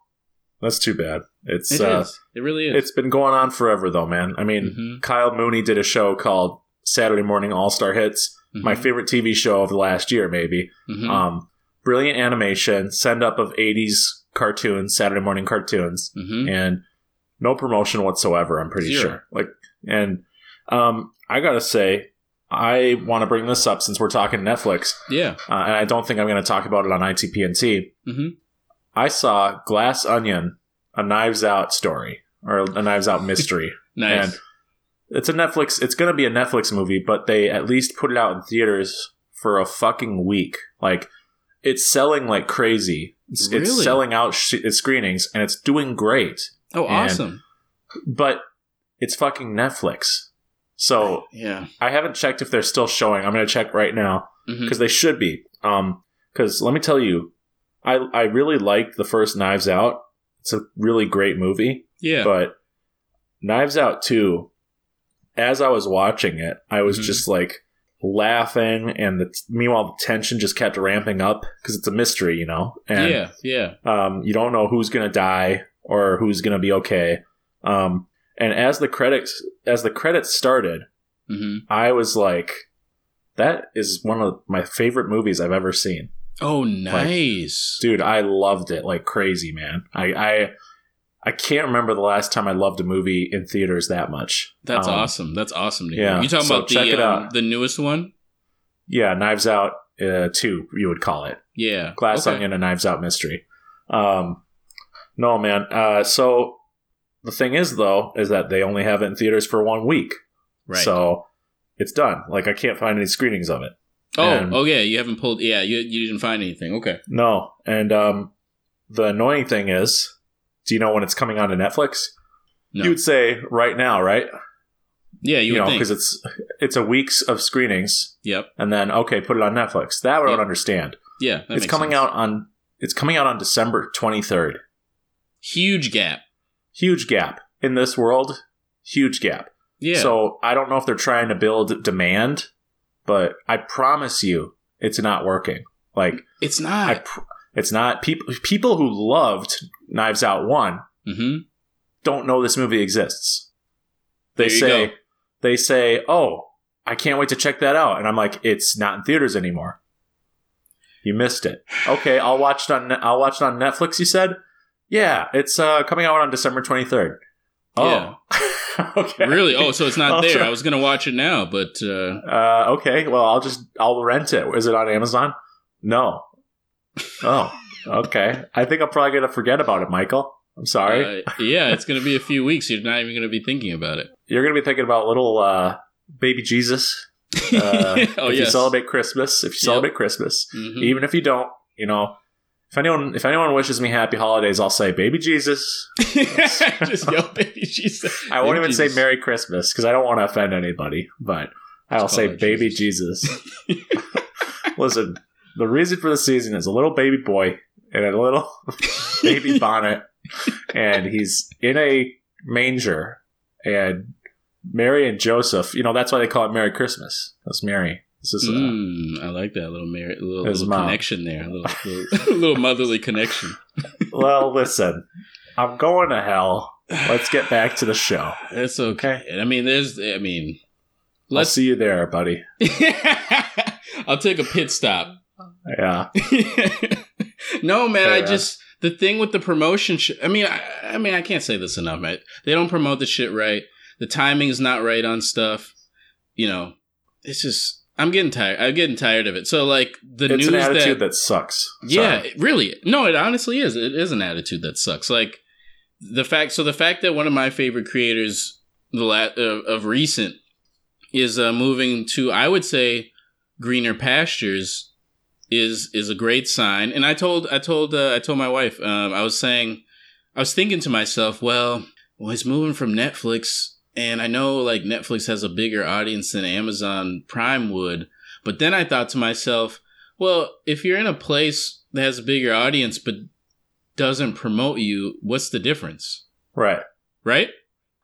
that's too bad. It's it uh. It really is. it's been going on forever though, man. I mean, Mhm, Kyle Mooney did a show called Saturday Morning All Star Hits. My mhm, favorite TV show of the last year, maybe. mhm. Um, brilliant animation, send up of '80s cartoons, Saturday morning cartoons, Mhm. and no promotion whatsoever. I'm pretty Zero. sure. Like, and um, I gotta say, I want to bring this up since we're talking Netflix, Yeah. uh, and I don't think I'm going to talk about it on ITPNT. Mhm. I saw Glass Onion, a Knives Out story or a Knives Out mystery. Nice. And it's a Netflix. It's going to be a Netflix movie, but they at least put it out in theaters for a fucking week. Like it's selling like crazy. It's, it's selling out sh- screenings and it's doing great. oh, and- awesome. But it's fucking Netflix. So Yeah. I haven't checked if they're still showing. I'm going to check right now because they should be. Um, because let me tell you, I I really liked the first Knives Out. It's a really great movie. Yeah. But Knives Out 2, as I was watching it, I was Mhm. just like laughing, and the meanwhile the tension just kept ramping up because it's a mystery, you know. And yeah. Yeah. um, you don't know who's gonna die or who's gonna be okay. Um, and as the credits as the credits started, hmm I was like, that is one of my favorite movies I've ever seen Oh, nice. dude i loved it like crazy man i i I can't remember the last time I loved a movie in theaters that much. That's Um, awesome. That's awesome yeah, You talking so about the um, the newest one? Yeah, Knives Out uh, two, you would call it. Yeah. Glass Okay. Onion and Knives Out mystery. Um, no, man. Uh, so the thing is, though, is that they only have it in theaters for one week. Right. So it's done. Like I can't find any screenings of it. oh, and- oh yeah. You haven't pulled. Yeah, you you didn't find anything. Okay. No. And um, the annoying thing is, do you know when it's coming on to Netflix? No. You would say right now, right? yeah, you, You, know, because it's it's a weeks of screenings, Yep. and then okay, put it on Netflix. That I would understand. Yeah. that it's coming sense. out on it's coming out on December twenty third. Huge gap. Huge gap in this world. Huge gap. Yeah. So I don't know if they're trying to build demand, but I promise you, it's not working. Like it's I, not. pr- it's not people people who loved Knives Out one mm-hmm. don't know this movie exists. They say go. they say, "Oh, I can't wait to check that out," and I'm like, "It's not in theaters anymore. You missed it." Okay, I'll watch it on I'll watch it on Netflix. You said, "Yeah, it's uh, coming out on December 23rd." Oh, okay. Really? Oh, so it's not there. I was gonna watch it now, but uh, Uh, okay, well, I'll just I'll rent it. Is it on Amazon? No. Oh, okay. I think I'm probably gonna forget about it, Michael. I'm sorry. uh, yeah, it's gonna be a few weeks. You're not even gonna be thinking about it. You're gonna be thinking about little uh, baby Jesus. Uh, oh if you yes. celebrate Christmas, if you celebrate Christmas, Mhm. even if you don't, you know, if anyone if anyone wishes me happy holidays, I'll say baby Jesus. Just yo, baby Jesus. I won't Baby even say Merry Christmas because I don't want to offend anybody, but I'll say baby Jesus. Jesus. Listen, the reason for the season is a little baby boy in a little baby bonnet, and he's in a manger, and Mary and Joseph. You know that's why they call it Merry Christmas. That's Mary. This is uh, Mm, I like that little mar- little, little connection there, a little, little, little motherly connection. well. Listen, I'm going to hell. Let's get back to the show. It's okay. I mean, there's, I mean, I'll let's. see you there, buddy. I'll take a pit stop. Yeah. no, man. I Yeah. just the thing with the promotion. Sh- I mean, I, I mean, I can't say this enough, man. They don't promote the shit right. The timing is not right on stuff. You know, it's just I'm getting tired. I'm getting tired of it. So like the it's news an attitude that, that, sucks. yeah, Sorry. really. No, it honestly is. It is an attitude that sucks. Like the fact. So the fact that one of my favorite creators, the la- uh, of recent, is uh, moving to, I would say, greener pastures, is is a great sign. And I told, I told, uh, I told my wife. Um, I was saying, I was thinking to myself, well, well, he's moving from Netflix, and I know like Netflix has a bigger audience than Amazon Prime would. But then I thought to myself, well, if you're in a place that has a bigger audience but doesn't promote you, what's the difference? Right. Right?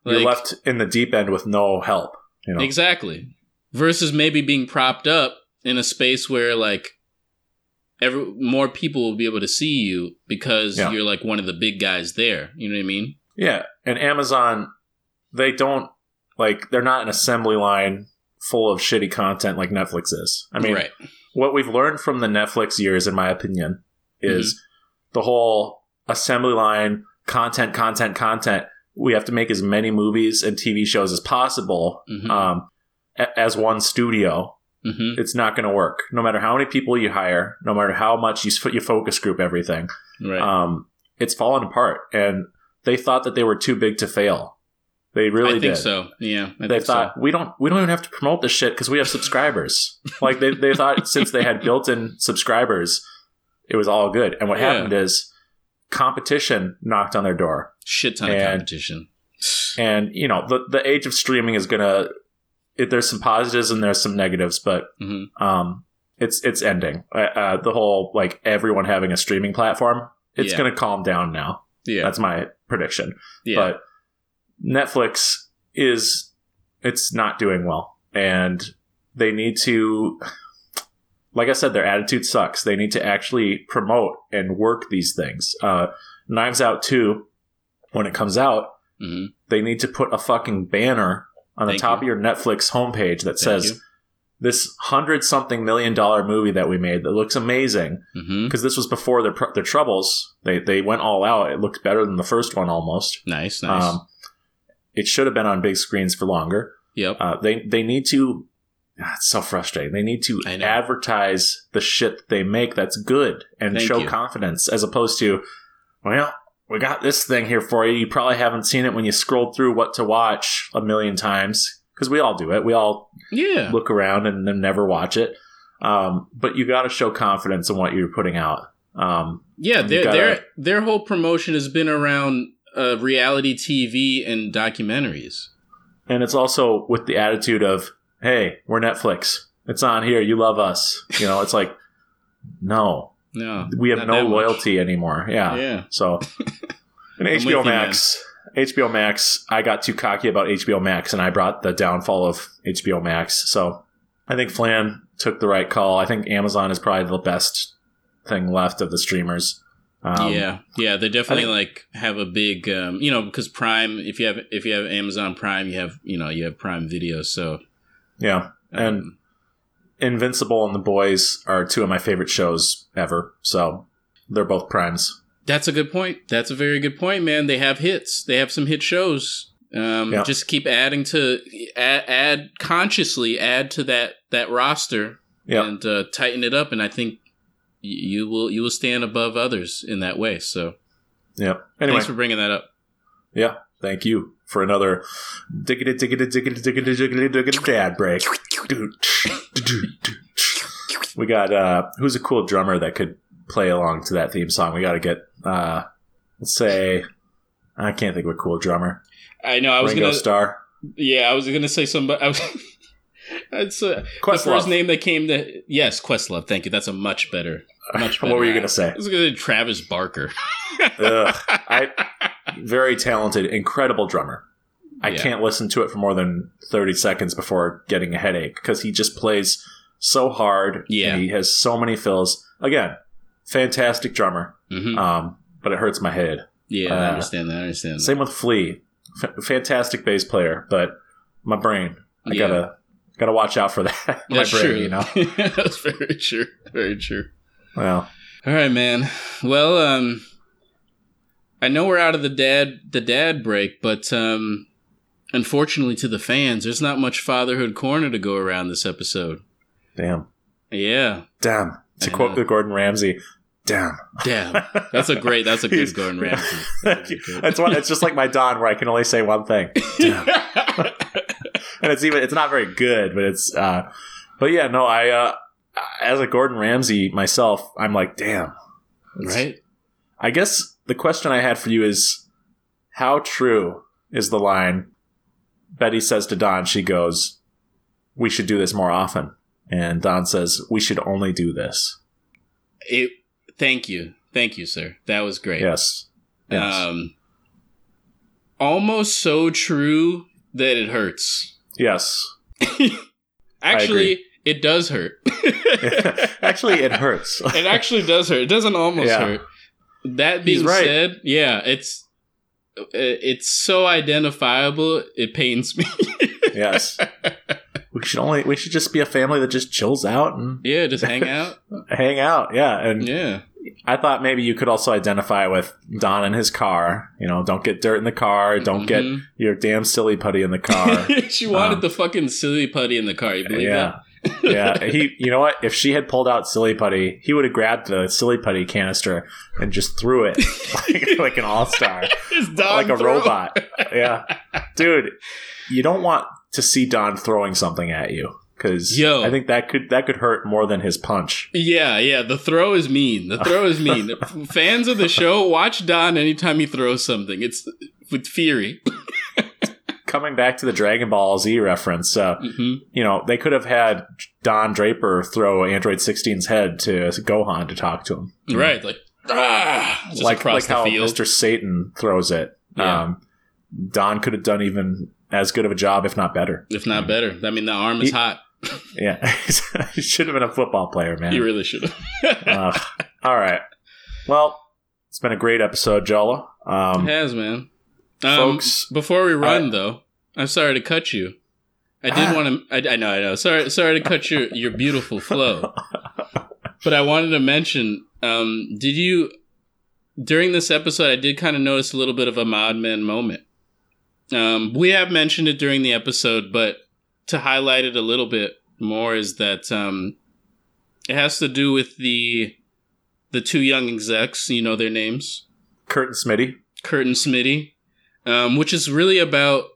You're left in the deep end with no help. You know. Exactly. Versus maybe being propped up in a space where like every more people will be able to see you because Yeah. you're like one of the big guys there. You know what I mean? Yeah, and Amazon, they don't like they're not an assembly line full of shitty content like Netflix is. I mean, right. what we've learned from the Netflix years, in my opinion, is Mm-hmm. the whole assembly line content, content, content. We have to make as many movies and TV shows as possible Mhm. um, a- as one studio. hmm It's not going to work. No matter how many people you hire, no matter how much you, s- you focus group everything, Right. um, it's fallen apart. And they thought that they were too big to fail. They really I think did. so. Yeah. I They thought we don't we don't even have to promote this shit because we have subscribers. like they, they thought since they had built-in subscribers, it was all good. And what Yeah. happened is competition knocked on their door. shit ton of and- competition. And you know the the age of streaming is gonna. It, there's some positives and there's some negatives, but hmm um, it's it's ending. Uh, uh, the whole like everyone having a streaming platform, it's Yeah. gonna calm down now. Yeah. That's my prediction. yeah. But Netflix is it's not doing well, and they need to. Like I said, their attitude sucks. They need to actually promote and work these things. Uh, Knives Out two, when it comes out, hmm they need to put a fucking banner on the Thank top you. of your Netflix homepage that Thank says you. this hundred something million dollar movie that we made that looks amazing hmm because this was before their their troubles. They they went all out. It looked better than the first one almost. Nice, nice. Um, it should have been on big screens for longer. yep. Uh, they they need to. ah, It's so frustrating. They need to advertise the shit that they make that's good and Thank show you. confidence, as opposed to, well, we got this thing here for you. You probably haven't seen it when you scrolled through what to watch a million times because we all do it. We all yeah. look around and then never watch it. Um, but you got to show confidence in what you're putting out. Um, Yeah, their gotta- their their whole promotion has been around uh, reality TV and documentaries. and it's also with the attitude of, "Hey, we're Netflix. It's on here. You love us." You know, it's like, no, No, we have no that much. loyalty anymore. Yeah. Yeah, So, and HBO you, Max, HBO Max, I got too cocky about HBO Max, and I brought the downfall of HBO Max. So, I think Flan took the right call. I think Amazon is probably the best thing left of the streamers. Um, yeah, yeah. They definitely I like have a big, um, you know, because Prime. If you have if you have Amazon Prime, you have you know you have Prime Video. So yeah. And um, Invincible and The Boys are two of my favorite shows ever. So, they're both primes. that's a good point. That's a very good point, man. They have hits. They have some hit shows. Um, Yeah. Just keep adding to add, add consciously add to that that roster Yeah. and uh, tighten it up, and I think you will you will stand above others in that way. So Yeah. Anyway, thanks for bringing that up. yeah. Thank you for another diggity diggity diggity diggity diggity diggity dad break. We got uh who's a cool drummer that could play along to that theme song? We got to get uh let's say I can't think of a cool drummer. I know. I was Ringo gonna. Starr. Yeah, I was gonna say somebody. I was. It's uh, the first name that came to yes, Questlove. Thank you. That's a much better, much better. what were you gonna say? I was gonna say Travis Barker. Ugh, I very talented, incredible drummer. I Yeah. can't listen to it for more than 30 seconds before getting a headache because he just plays so hard. Yeah. And he has so many fills. Again, fantastic drummer, hmm um, but it hurts my head. yeah, I uh, understand that. I understand. that. Same with Flea. F- fantastic bass player, but my brain, I Yeah. gotta gotta watch out for that. my That's brain, true. you know. That's very true. Very true. Well, All right, man. Well, um, I know we're out of the dad the dad break, but um, unfortunately to the fans, there's not much fatherhood corner to go around this episode. damn, Yeah, damn. To quote the Gordon Ramsay, damn. damn. That's a great. That's a good Gordon Ramsay. That's, you. It's one. It's just like my Don, where I can only say one thing, Damn. and it's even. It's not very good, but it's. uh But yeah, no. I uh as a Gordon Ramsay myself, I'm like, damn. Right? I guess the question I had for you is, how true is the line? Betty says to Don, she goes, "We should do this more often," and Don says, "We should only do this." It. Thank you, thank you, sir. That was great. Yes. Yes. Um, almost so true that it hurts. yes. Actually, it does hurt. Actually, it hurts. it actually does hurt. It doesn't almost Yeah. hurt. That being right. said, yeah, it's it's so identifiable. It pains me. yes. We should only. We should just be a family that just chills out and yeah, just hang out. hang out. Yeah. And Yeah, I thought maybe you could also identify with Don and his car. You know, don't get dirt in the car. Don't get Mhm. your damn silly putty in the car. she wanted Um, the fucking silly putty in the car. You believe yeah. Yeah, he. You know what? If she had pulled out silly putty, he would have grabbed the silly putty canister and just threw it like, like an all star, that? It's Don like a throw. robot. Yeah, dude, you don't want to see Don throwing something at you because. I think that could that could hurt more than his punch. Yeah, yeah. The throw is mean. The throw is mean. Fans of the show watch Don anytime he throws something. It's with fury. Coming back to the Dragon Ball Z reference, uh, hmm you know, they could have had Don Draper throw Android 16's head to Gohan to talk to him. Right, like ah, just like across like how field. Mr. Satan throws it. Yeah. Um, Don could have done even as good of a job, if not better. if not better. I mean, the arm is He- hot. Yeah, he should have been a football player, man. You really should have. Ugh. all right. Well, it's been a great episode, Jola. Um, it has, man. Um, folks, before we run, I- though, I'm sorry to cut you. I did want to. I, I know, I know. Sorry, sorry to cut your your beautiful flow, but I wanted to mention. Um, did you during this episode? I did kind of notice a little bit of a Mad Men moment. Um, we have mentioned it during the episode, but to highlight it a little bit more is that um, it has to do with the the two young execs. You know their names, Kurt and Smitty. Kurt and Smitty, um, which is really about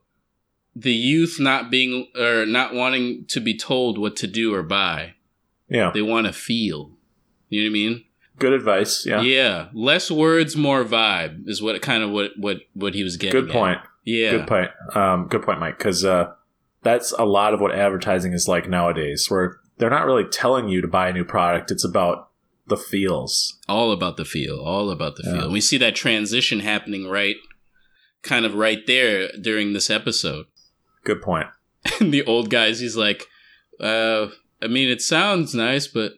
the youth not being or not wanting to be told what to do or buy. Yeah. They want to feel. You know what I mean? Good advice. Yeah. Yeah. Less words, more vibe is what kind of what what what he was getting. Good at. point. Yeah. Good point. Um, good point, Mike. Because uh, that's a lot of what advertising is like nowadays, where they're not really telling you to buy a new product. It's about the feels. All about the feel. All about the Yeah. feel. We see that transition happening right, kind of right there during this episode. Good point. And the old guys, he's like, uh, I mean, it sounds nice, but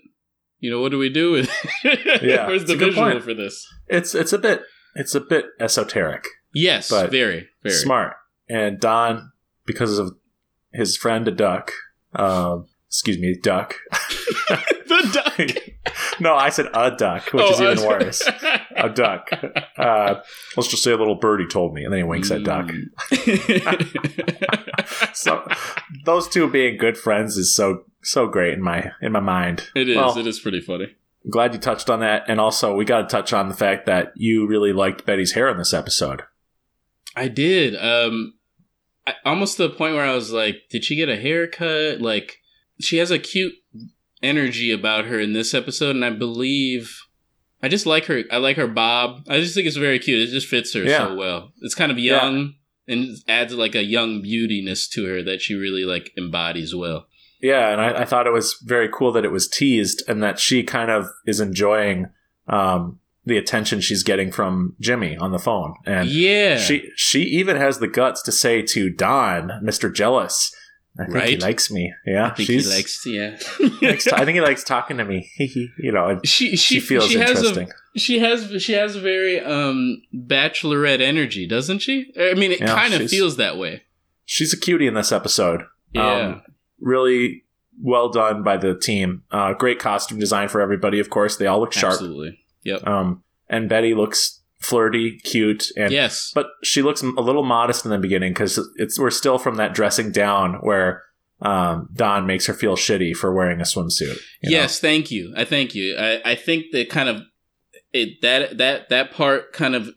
you know, what do we do with? Yeah, Where's it's the a good visual point. for this? It's it's a bit it's a bit esoteric, Yes, But very, very. smart, and Don because of his friend a duck. Um, excuse me, duck. duck. no, I said a duck, which is Oh, even uh, worse. A duck. Uh, let's just say a little birdie told me, and then he winks at duck. Mm. so those two being good friends is so so great in my in my mind. it is. Well, it is pretty funny. glad you touched on that, and also we got to touch on the fact that you really liked Betty's hair in this episode. I did. Um, I, almost to the point where I was like, did she get a haircut? Like, she has a cute energy about her in this episode, and I believe. I just like her. I like her bob. I just think it's very cute. It just fits her Yeah. so well. It's kind of young and adds like a young beautiness to her that she really like embodies well. Yeah, and I, I thought it was very cool that it was teased and that she kind of is enjoying um, the attention she's getting from Jimmy on the phone, and yeah, she she even has the guts to say to Don, Mister Jealous, I think he likes me. Yeah, I think he likes. Yeah, likes to- I think he likes talking to me. you know, she she, she feels she has a interesting. She has she has a very um bachelorette energy, doesn't she? I mean, it Yeah, kind of feels that way. she's a cutie in this episode. Yeah, Um, really well done by the team. Uh, great costume design for everybody. Of course, they all look sharp. absolutely. Yep. Um, and Betty looks flirty, cute, and yes. but she looks a little modest in the beginning because it's we're still from that dressing down where um, Don makes her feel shitty for wearing a swimsuit. you know? Yes. Thank you. I thank you. I I think that kind of it that that that part kind of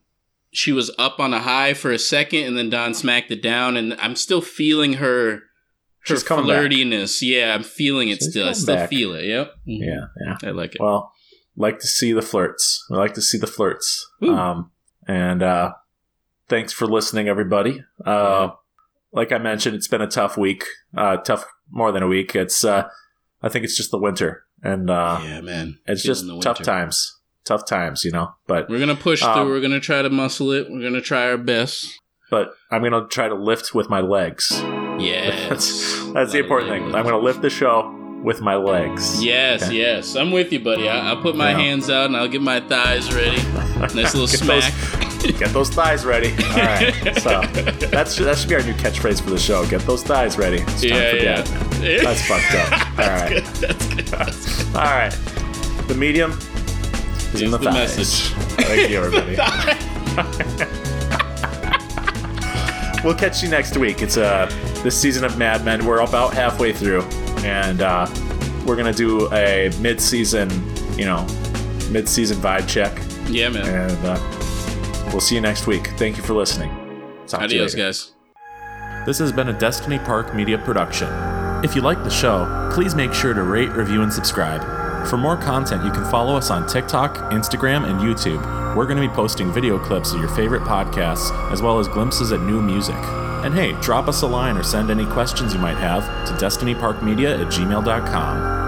she was up on a high for a second and then Don smacked it down and I'm still feeling her her She's coming back. flirtiness. Yeah, I'm feeling it She's still. I still back. feel it. Yep. Mhm. yeah, yeah. I like it. Well, like to see the flirts. We like to see the flirts. Um, and uh, thanks for listening, everybody. Uh, Like I mentioned, it's been a tough week. Uh, tough more than a week. It's uh, I think it's just the winter, and uh, yeah, man. it's Feeling just tough times. Tough times, you know. But We're gonna push Um, through. We're gonna try to muscle it. We're gonna try our best. but I'm gonna try to lift with my legs. Yeah, That's that's the important thing. I'm gonna lift the show with my legs. Yes, Okay. yes. I'm with you, buddy. I, I'll put my Yeah. hands out and I'll get my thighs ready. Nice little Get smack. Those, get those thighs ready. All right. So that's that should be our new catchphrase for the show. Get those thighs ready. It's time yeah, for yeah. dad. That's fucked up. All That's right. good. That's good. That's good. All right. The medium is in the, the thighs. message. Thank you, everybody. we'll catch you next week. It's uh, this season of Mad Men. We're about halfway through, and uh, we're gonna do a mid-season, you know, mid-season vibe check, Yeah, man. and uh, we'll see you next week. Thank you for listening. Talk to you Adios, guys. This has been a Destiny Park Media production. If you like the show, please make sure to rate, review, and subscribe. For more content, you can follow us on TikTok, Instagram, and YouTube. We're going to be posting video clips of your favorite podcasts, as well as glimpses at new music. And hey, drop us a line or send any questions you might have to destinyparkmedia at gmail.com.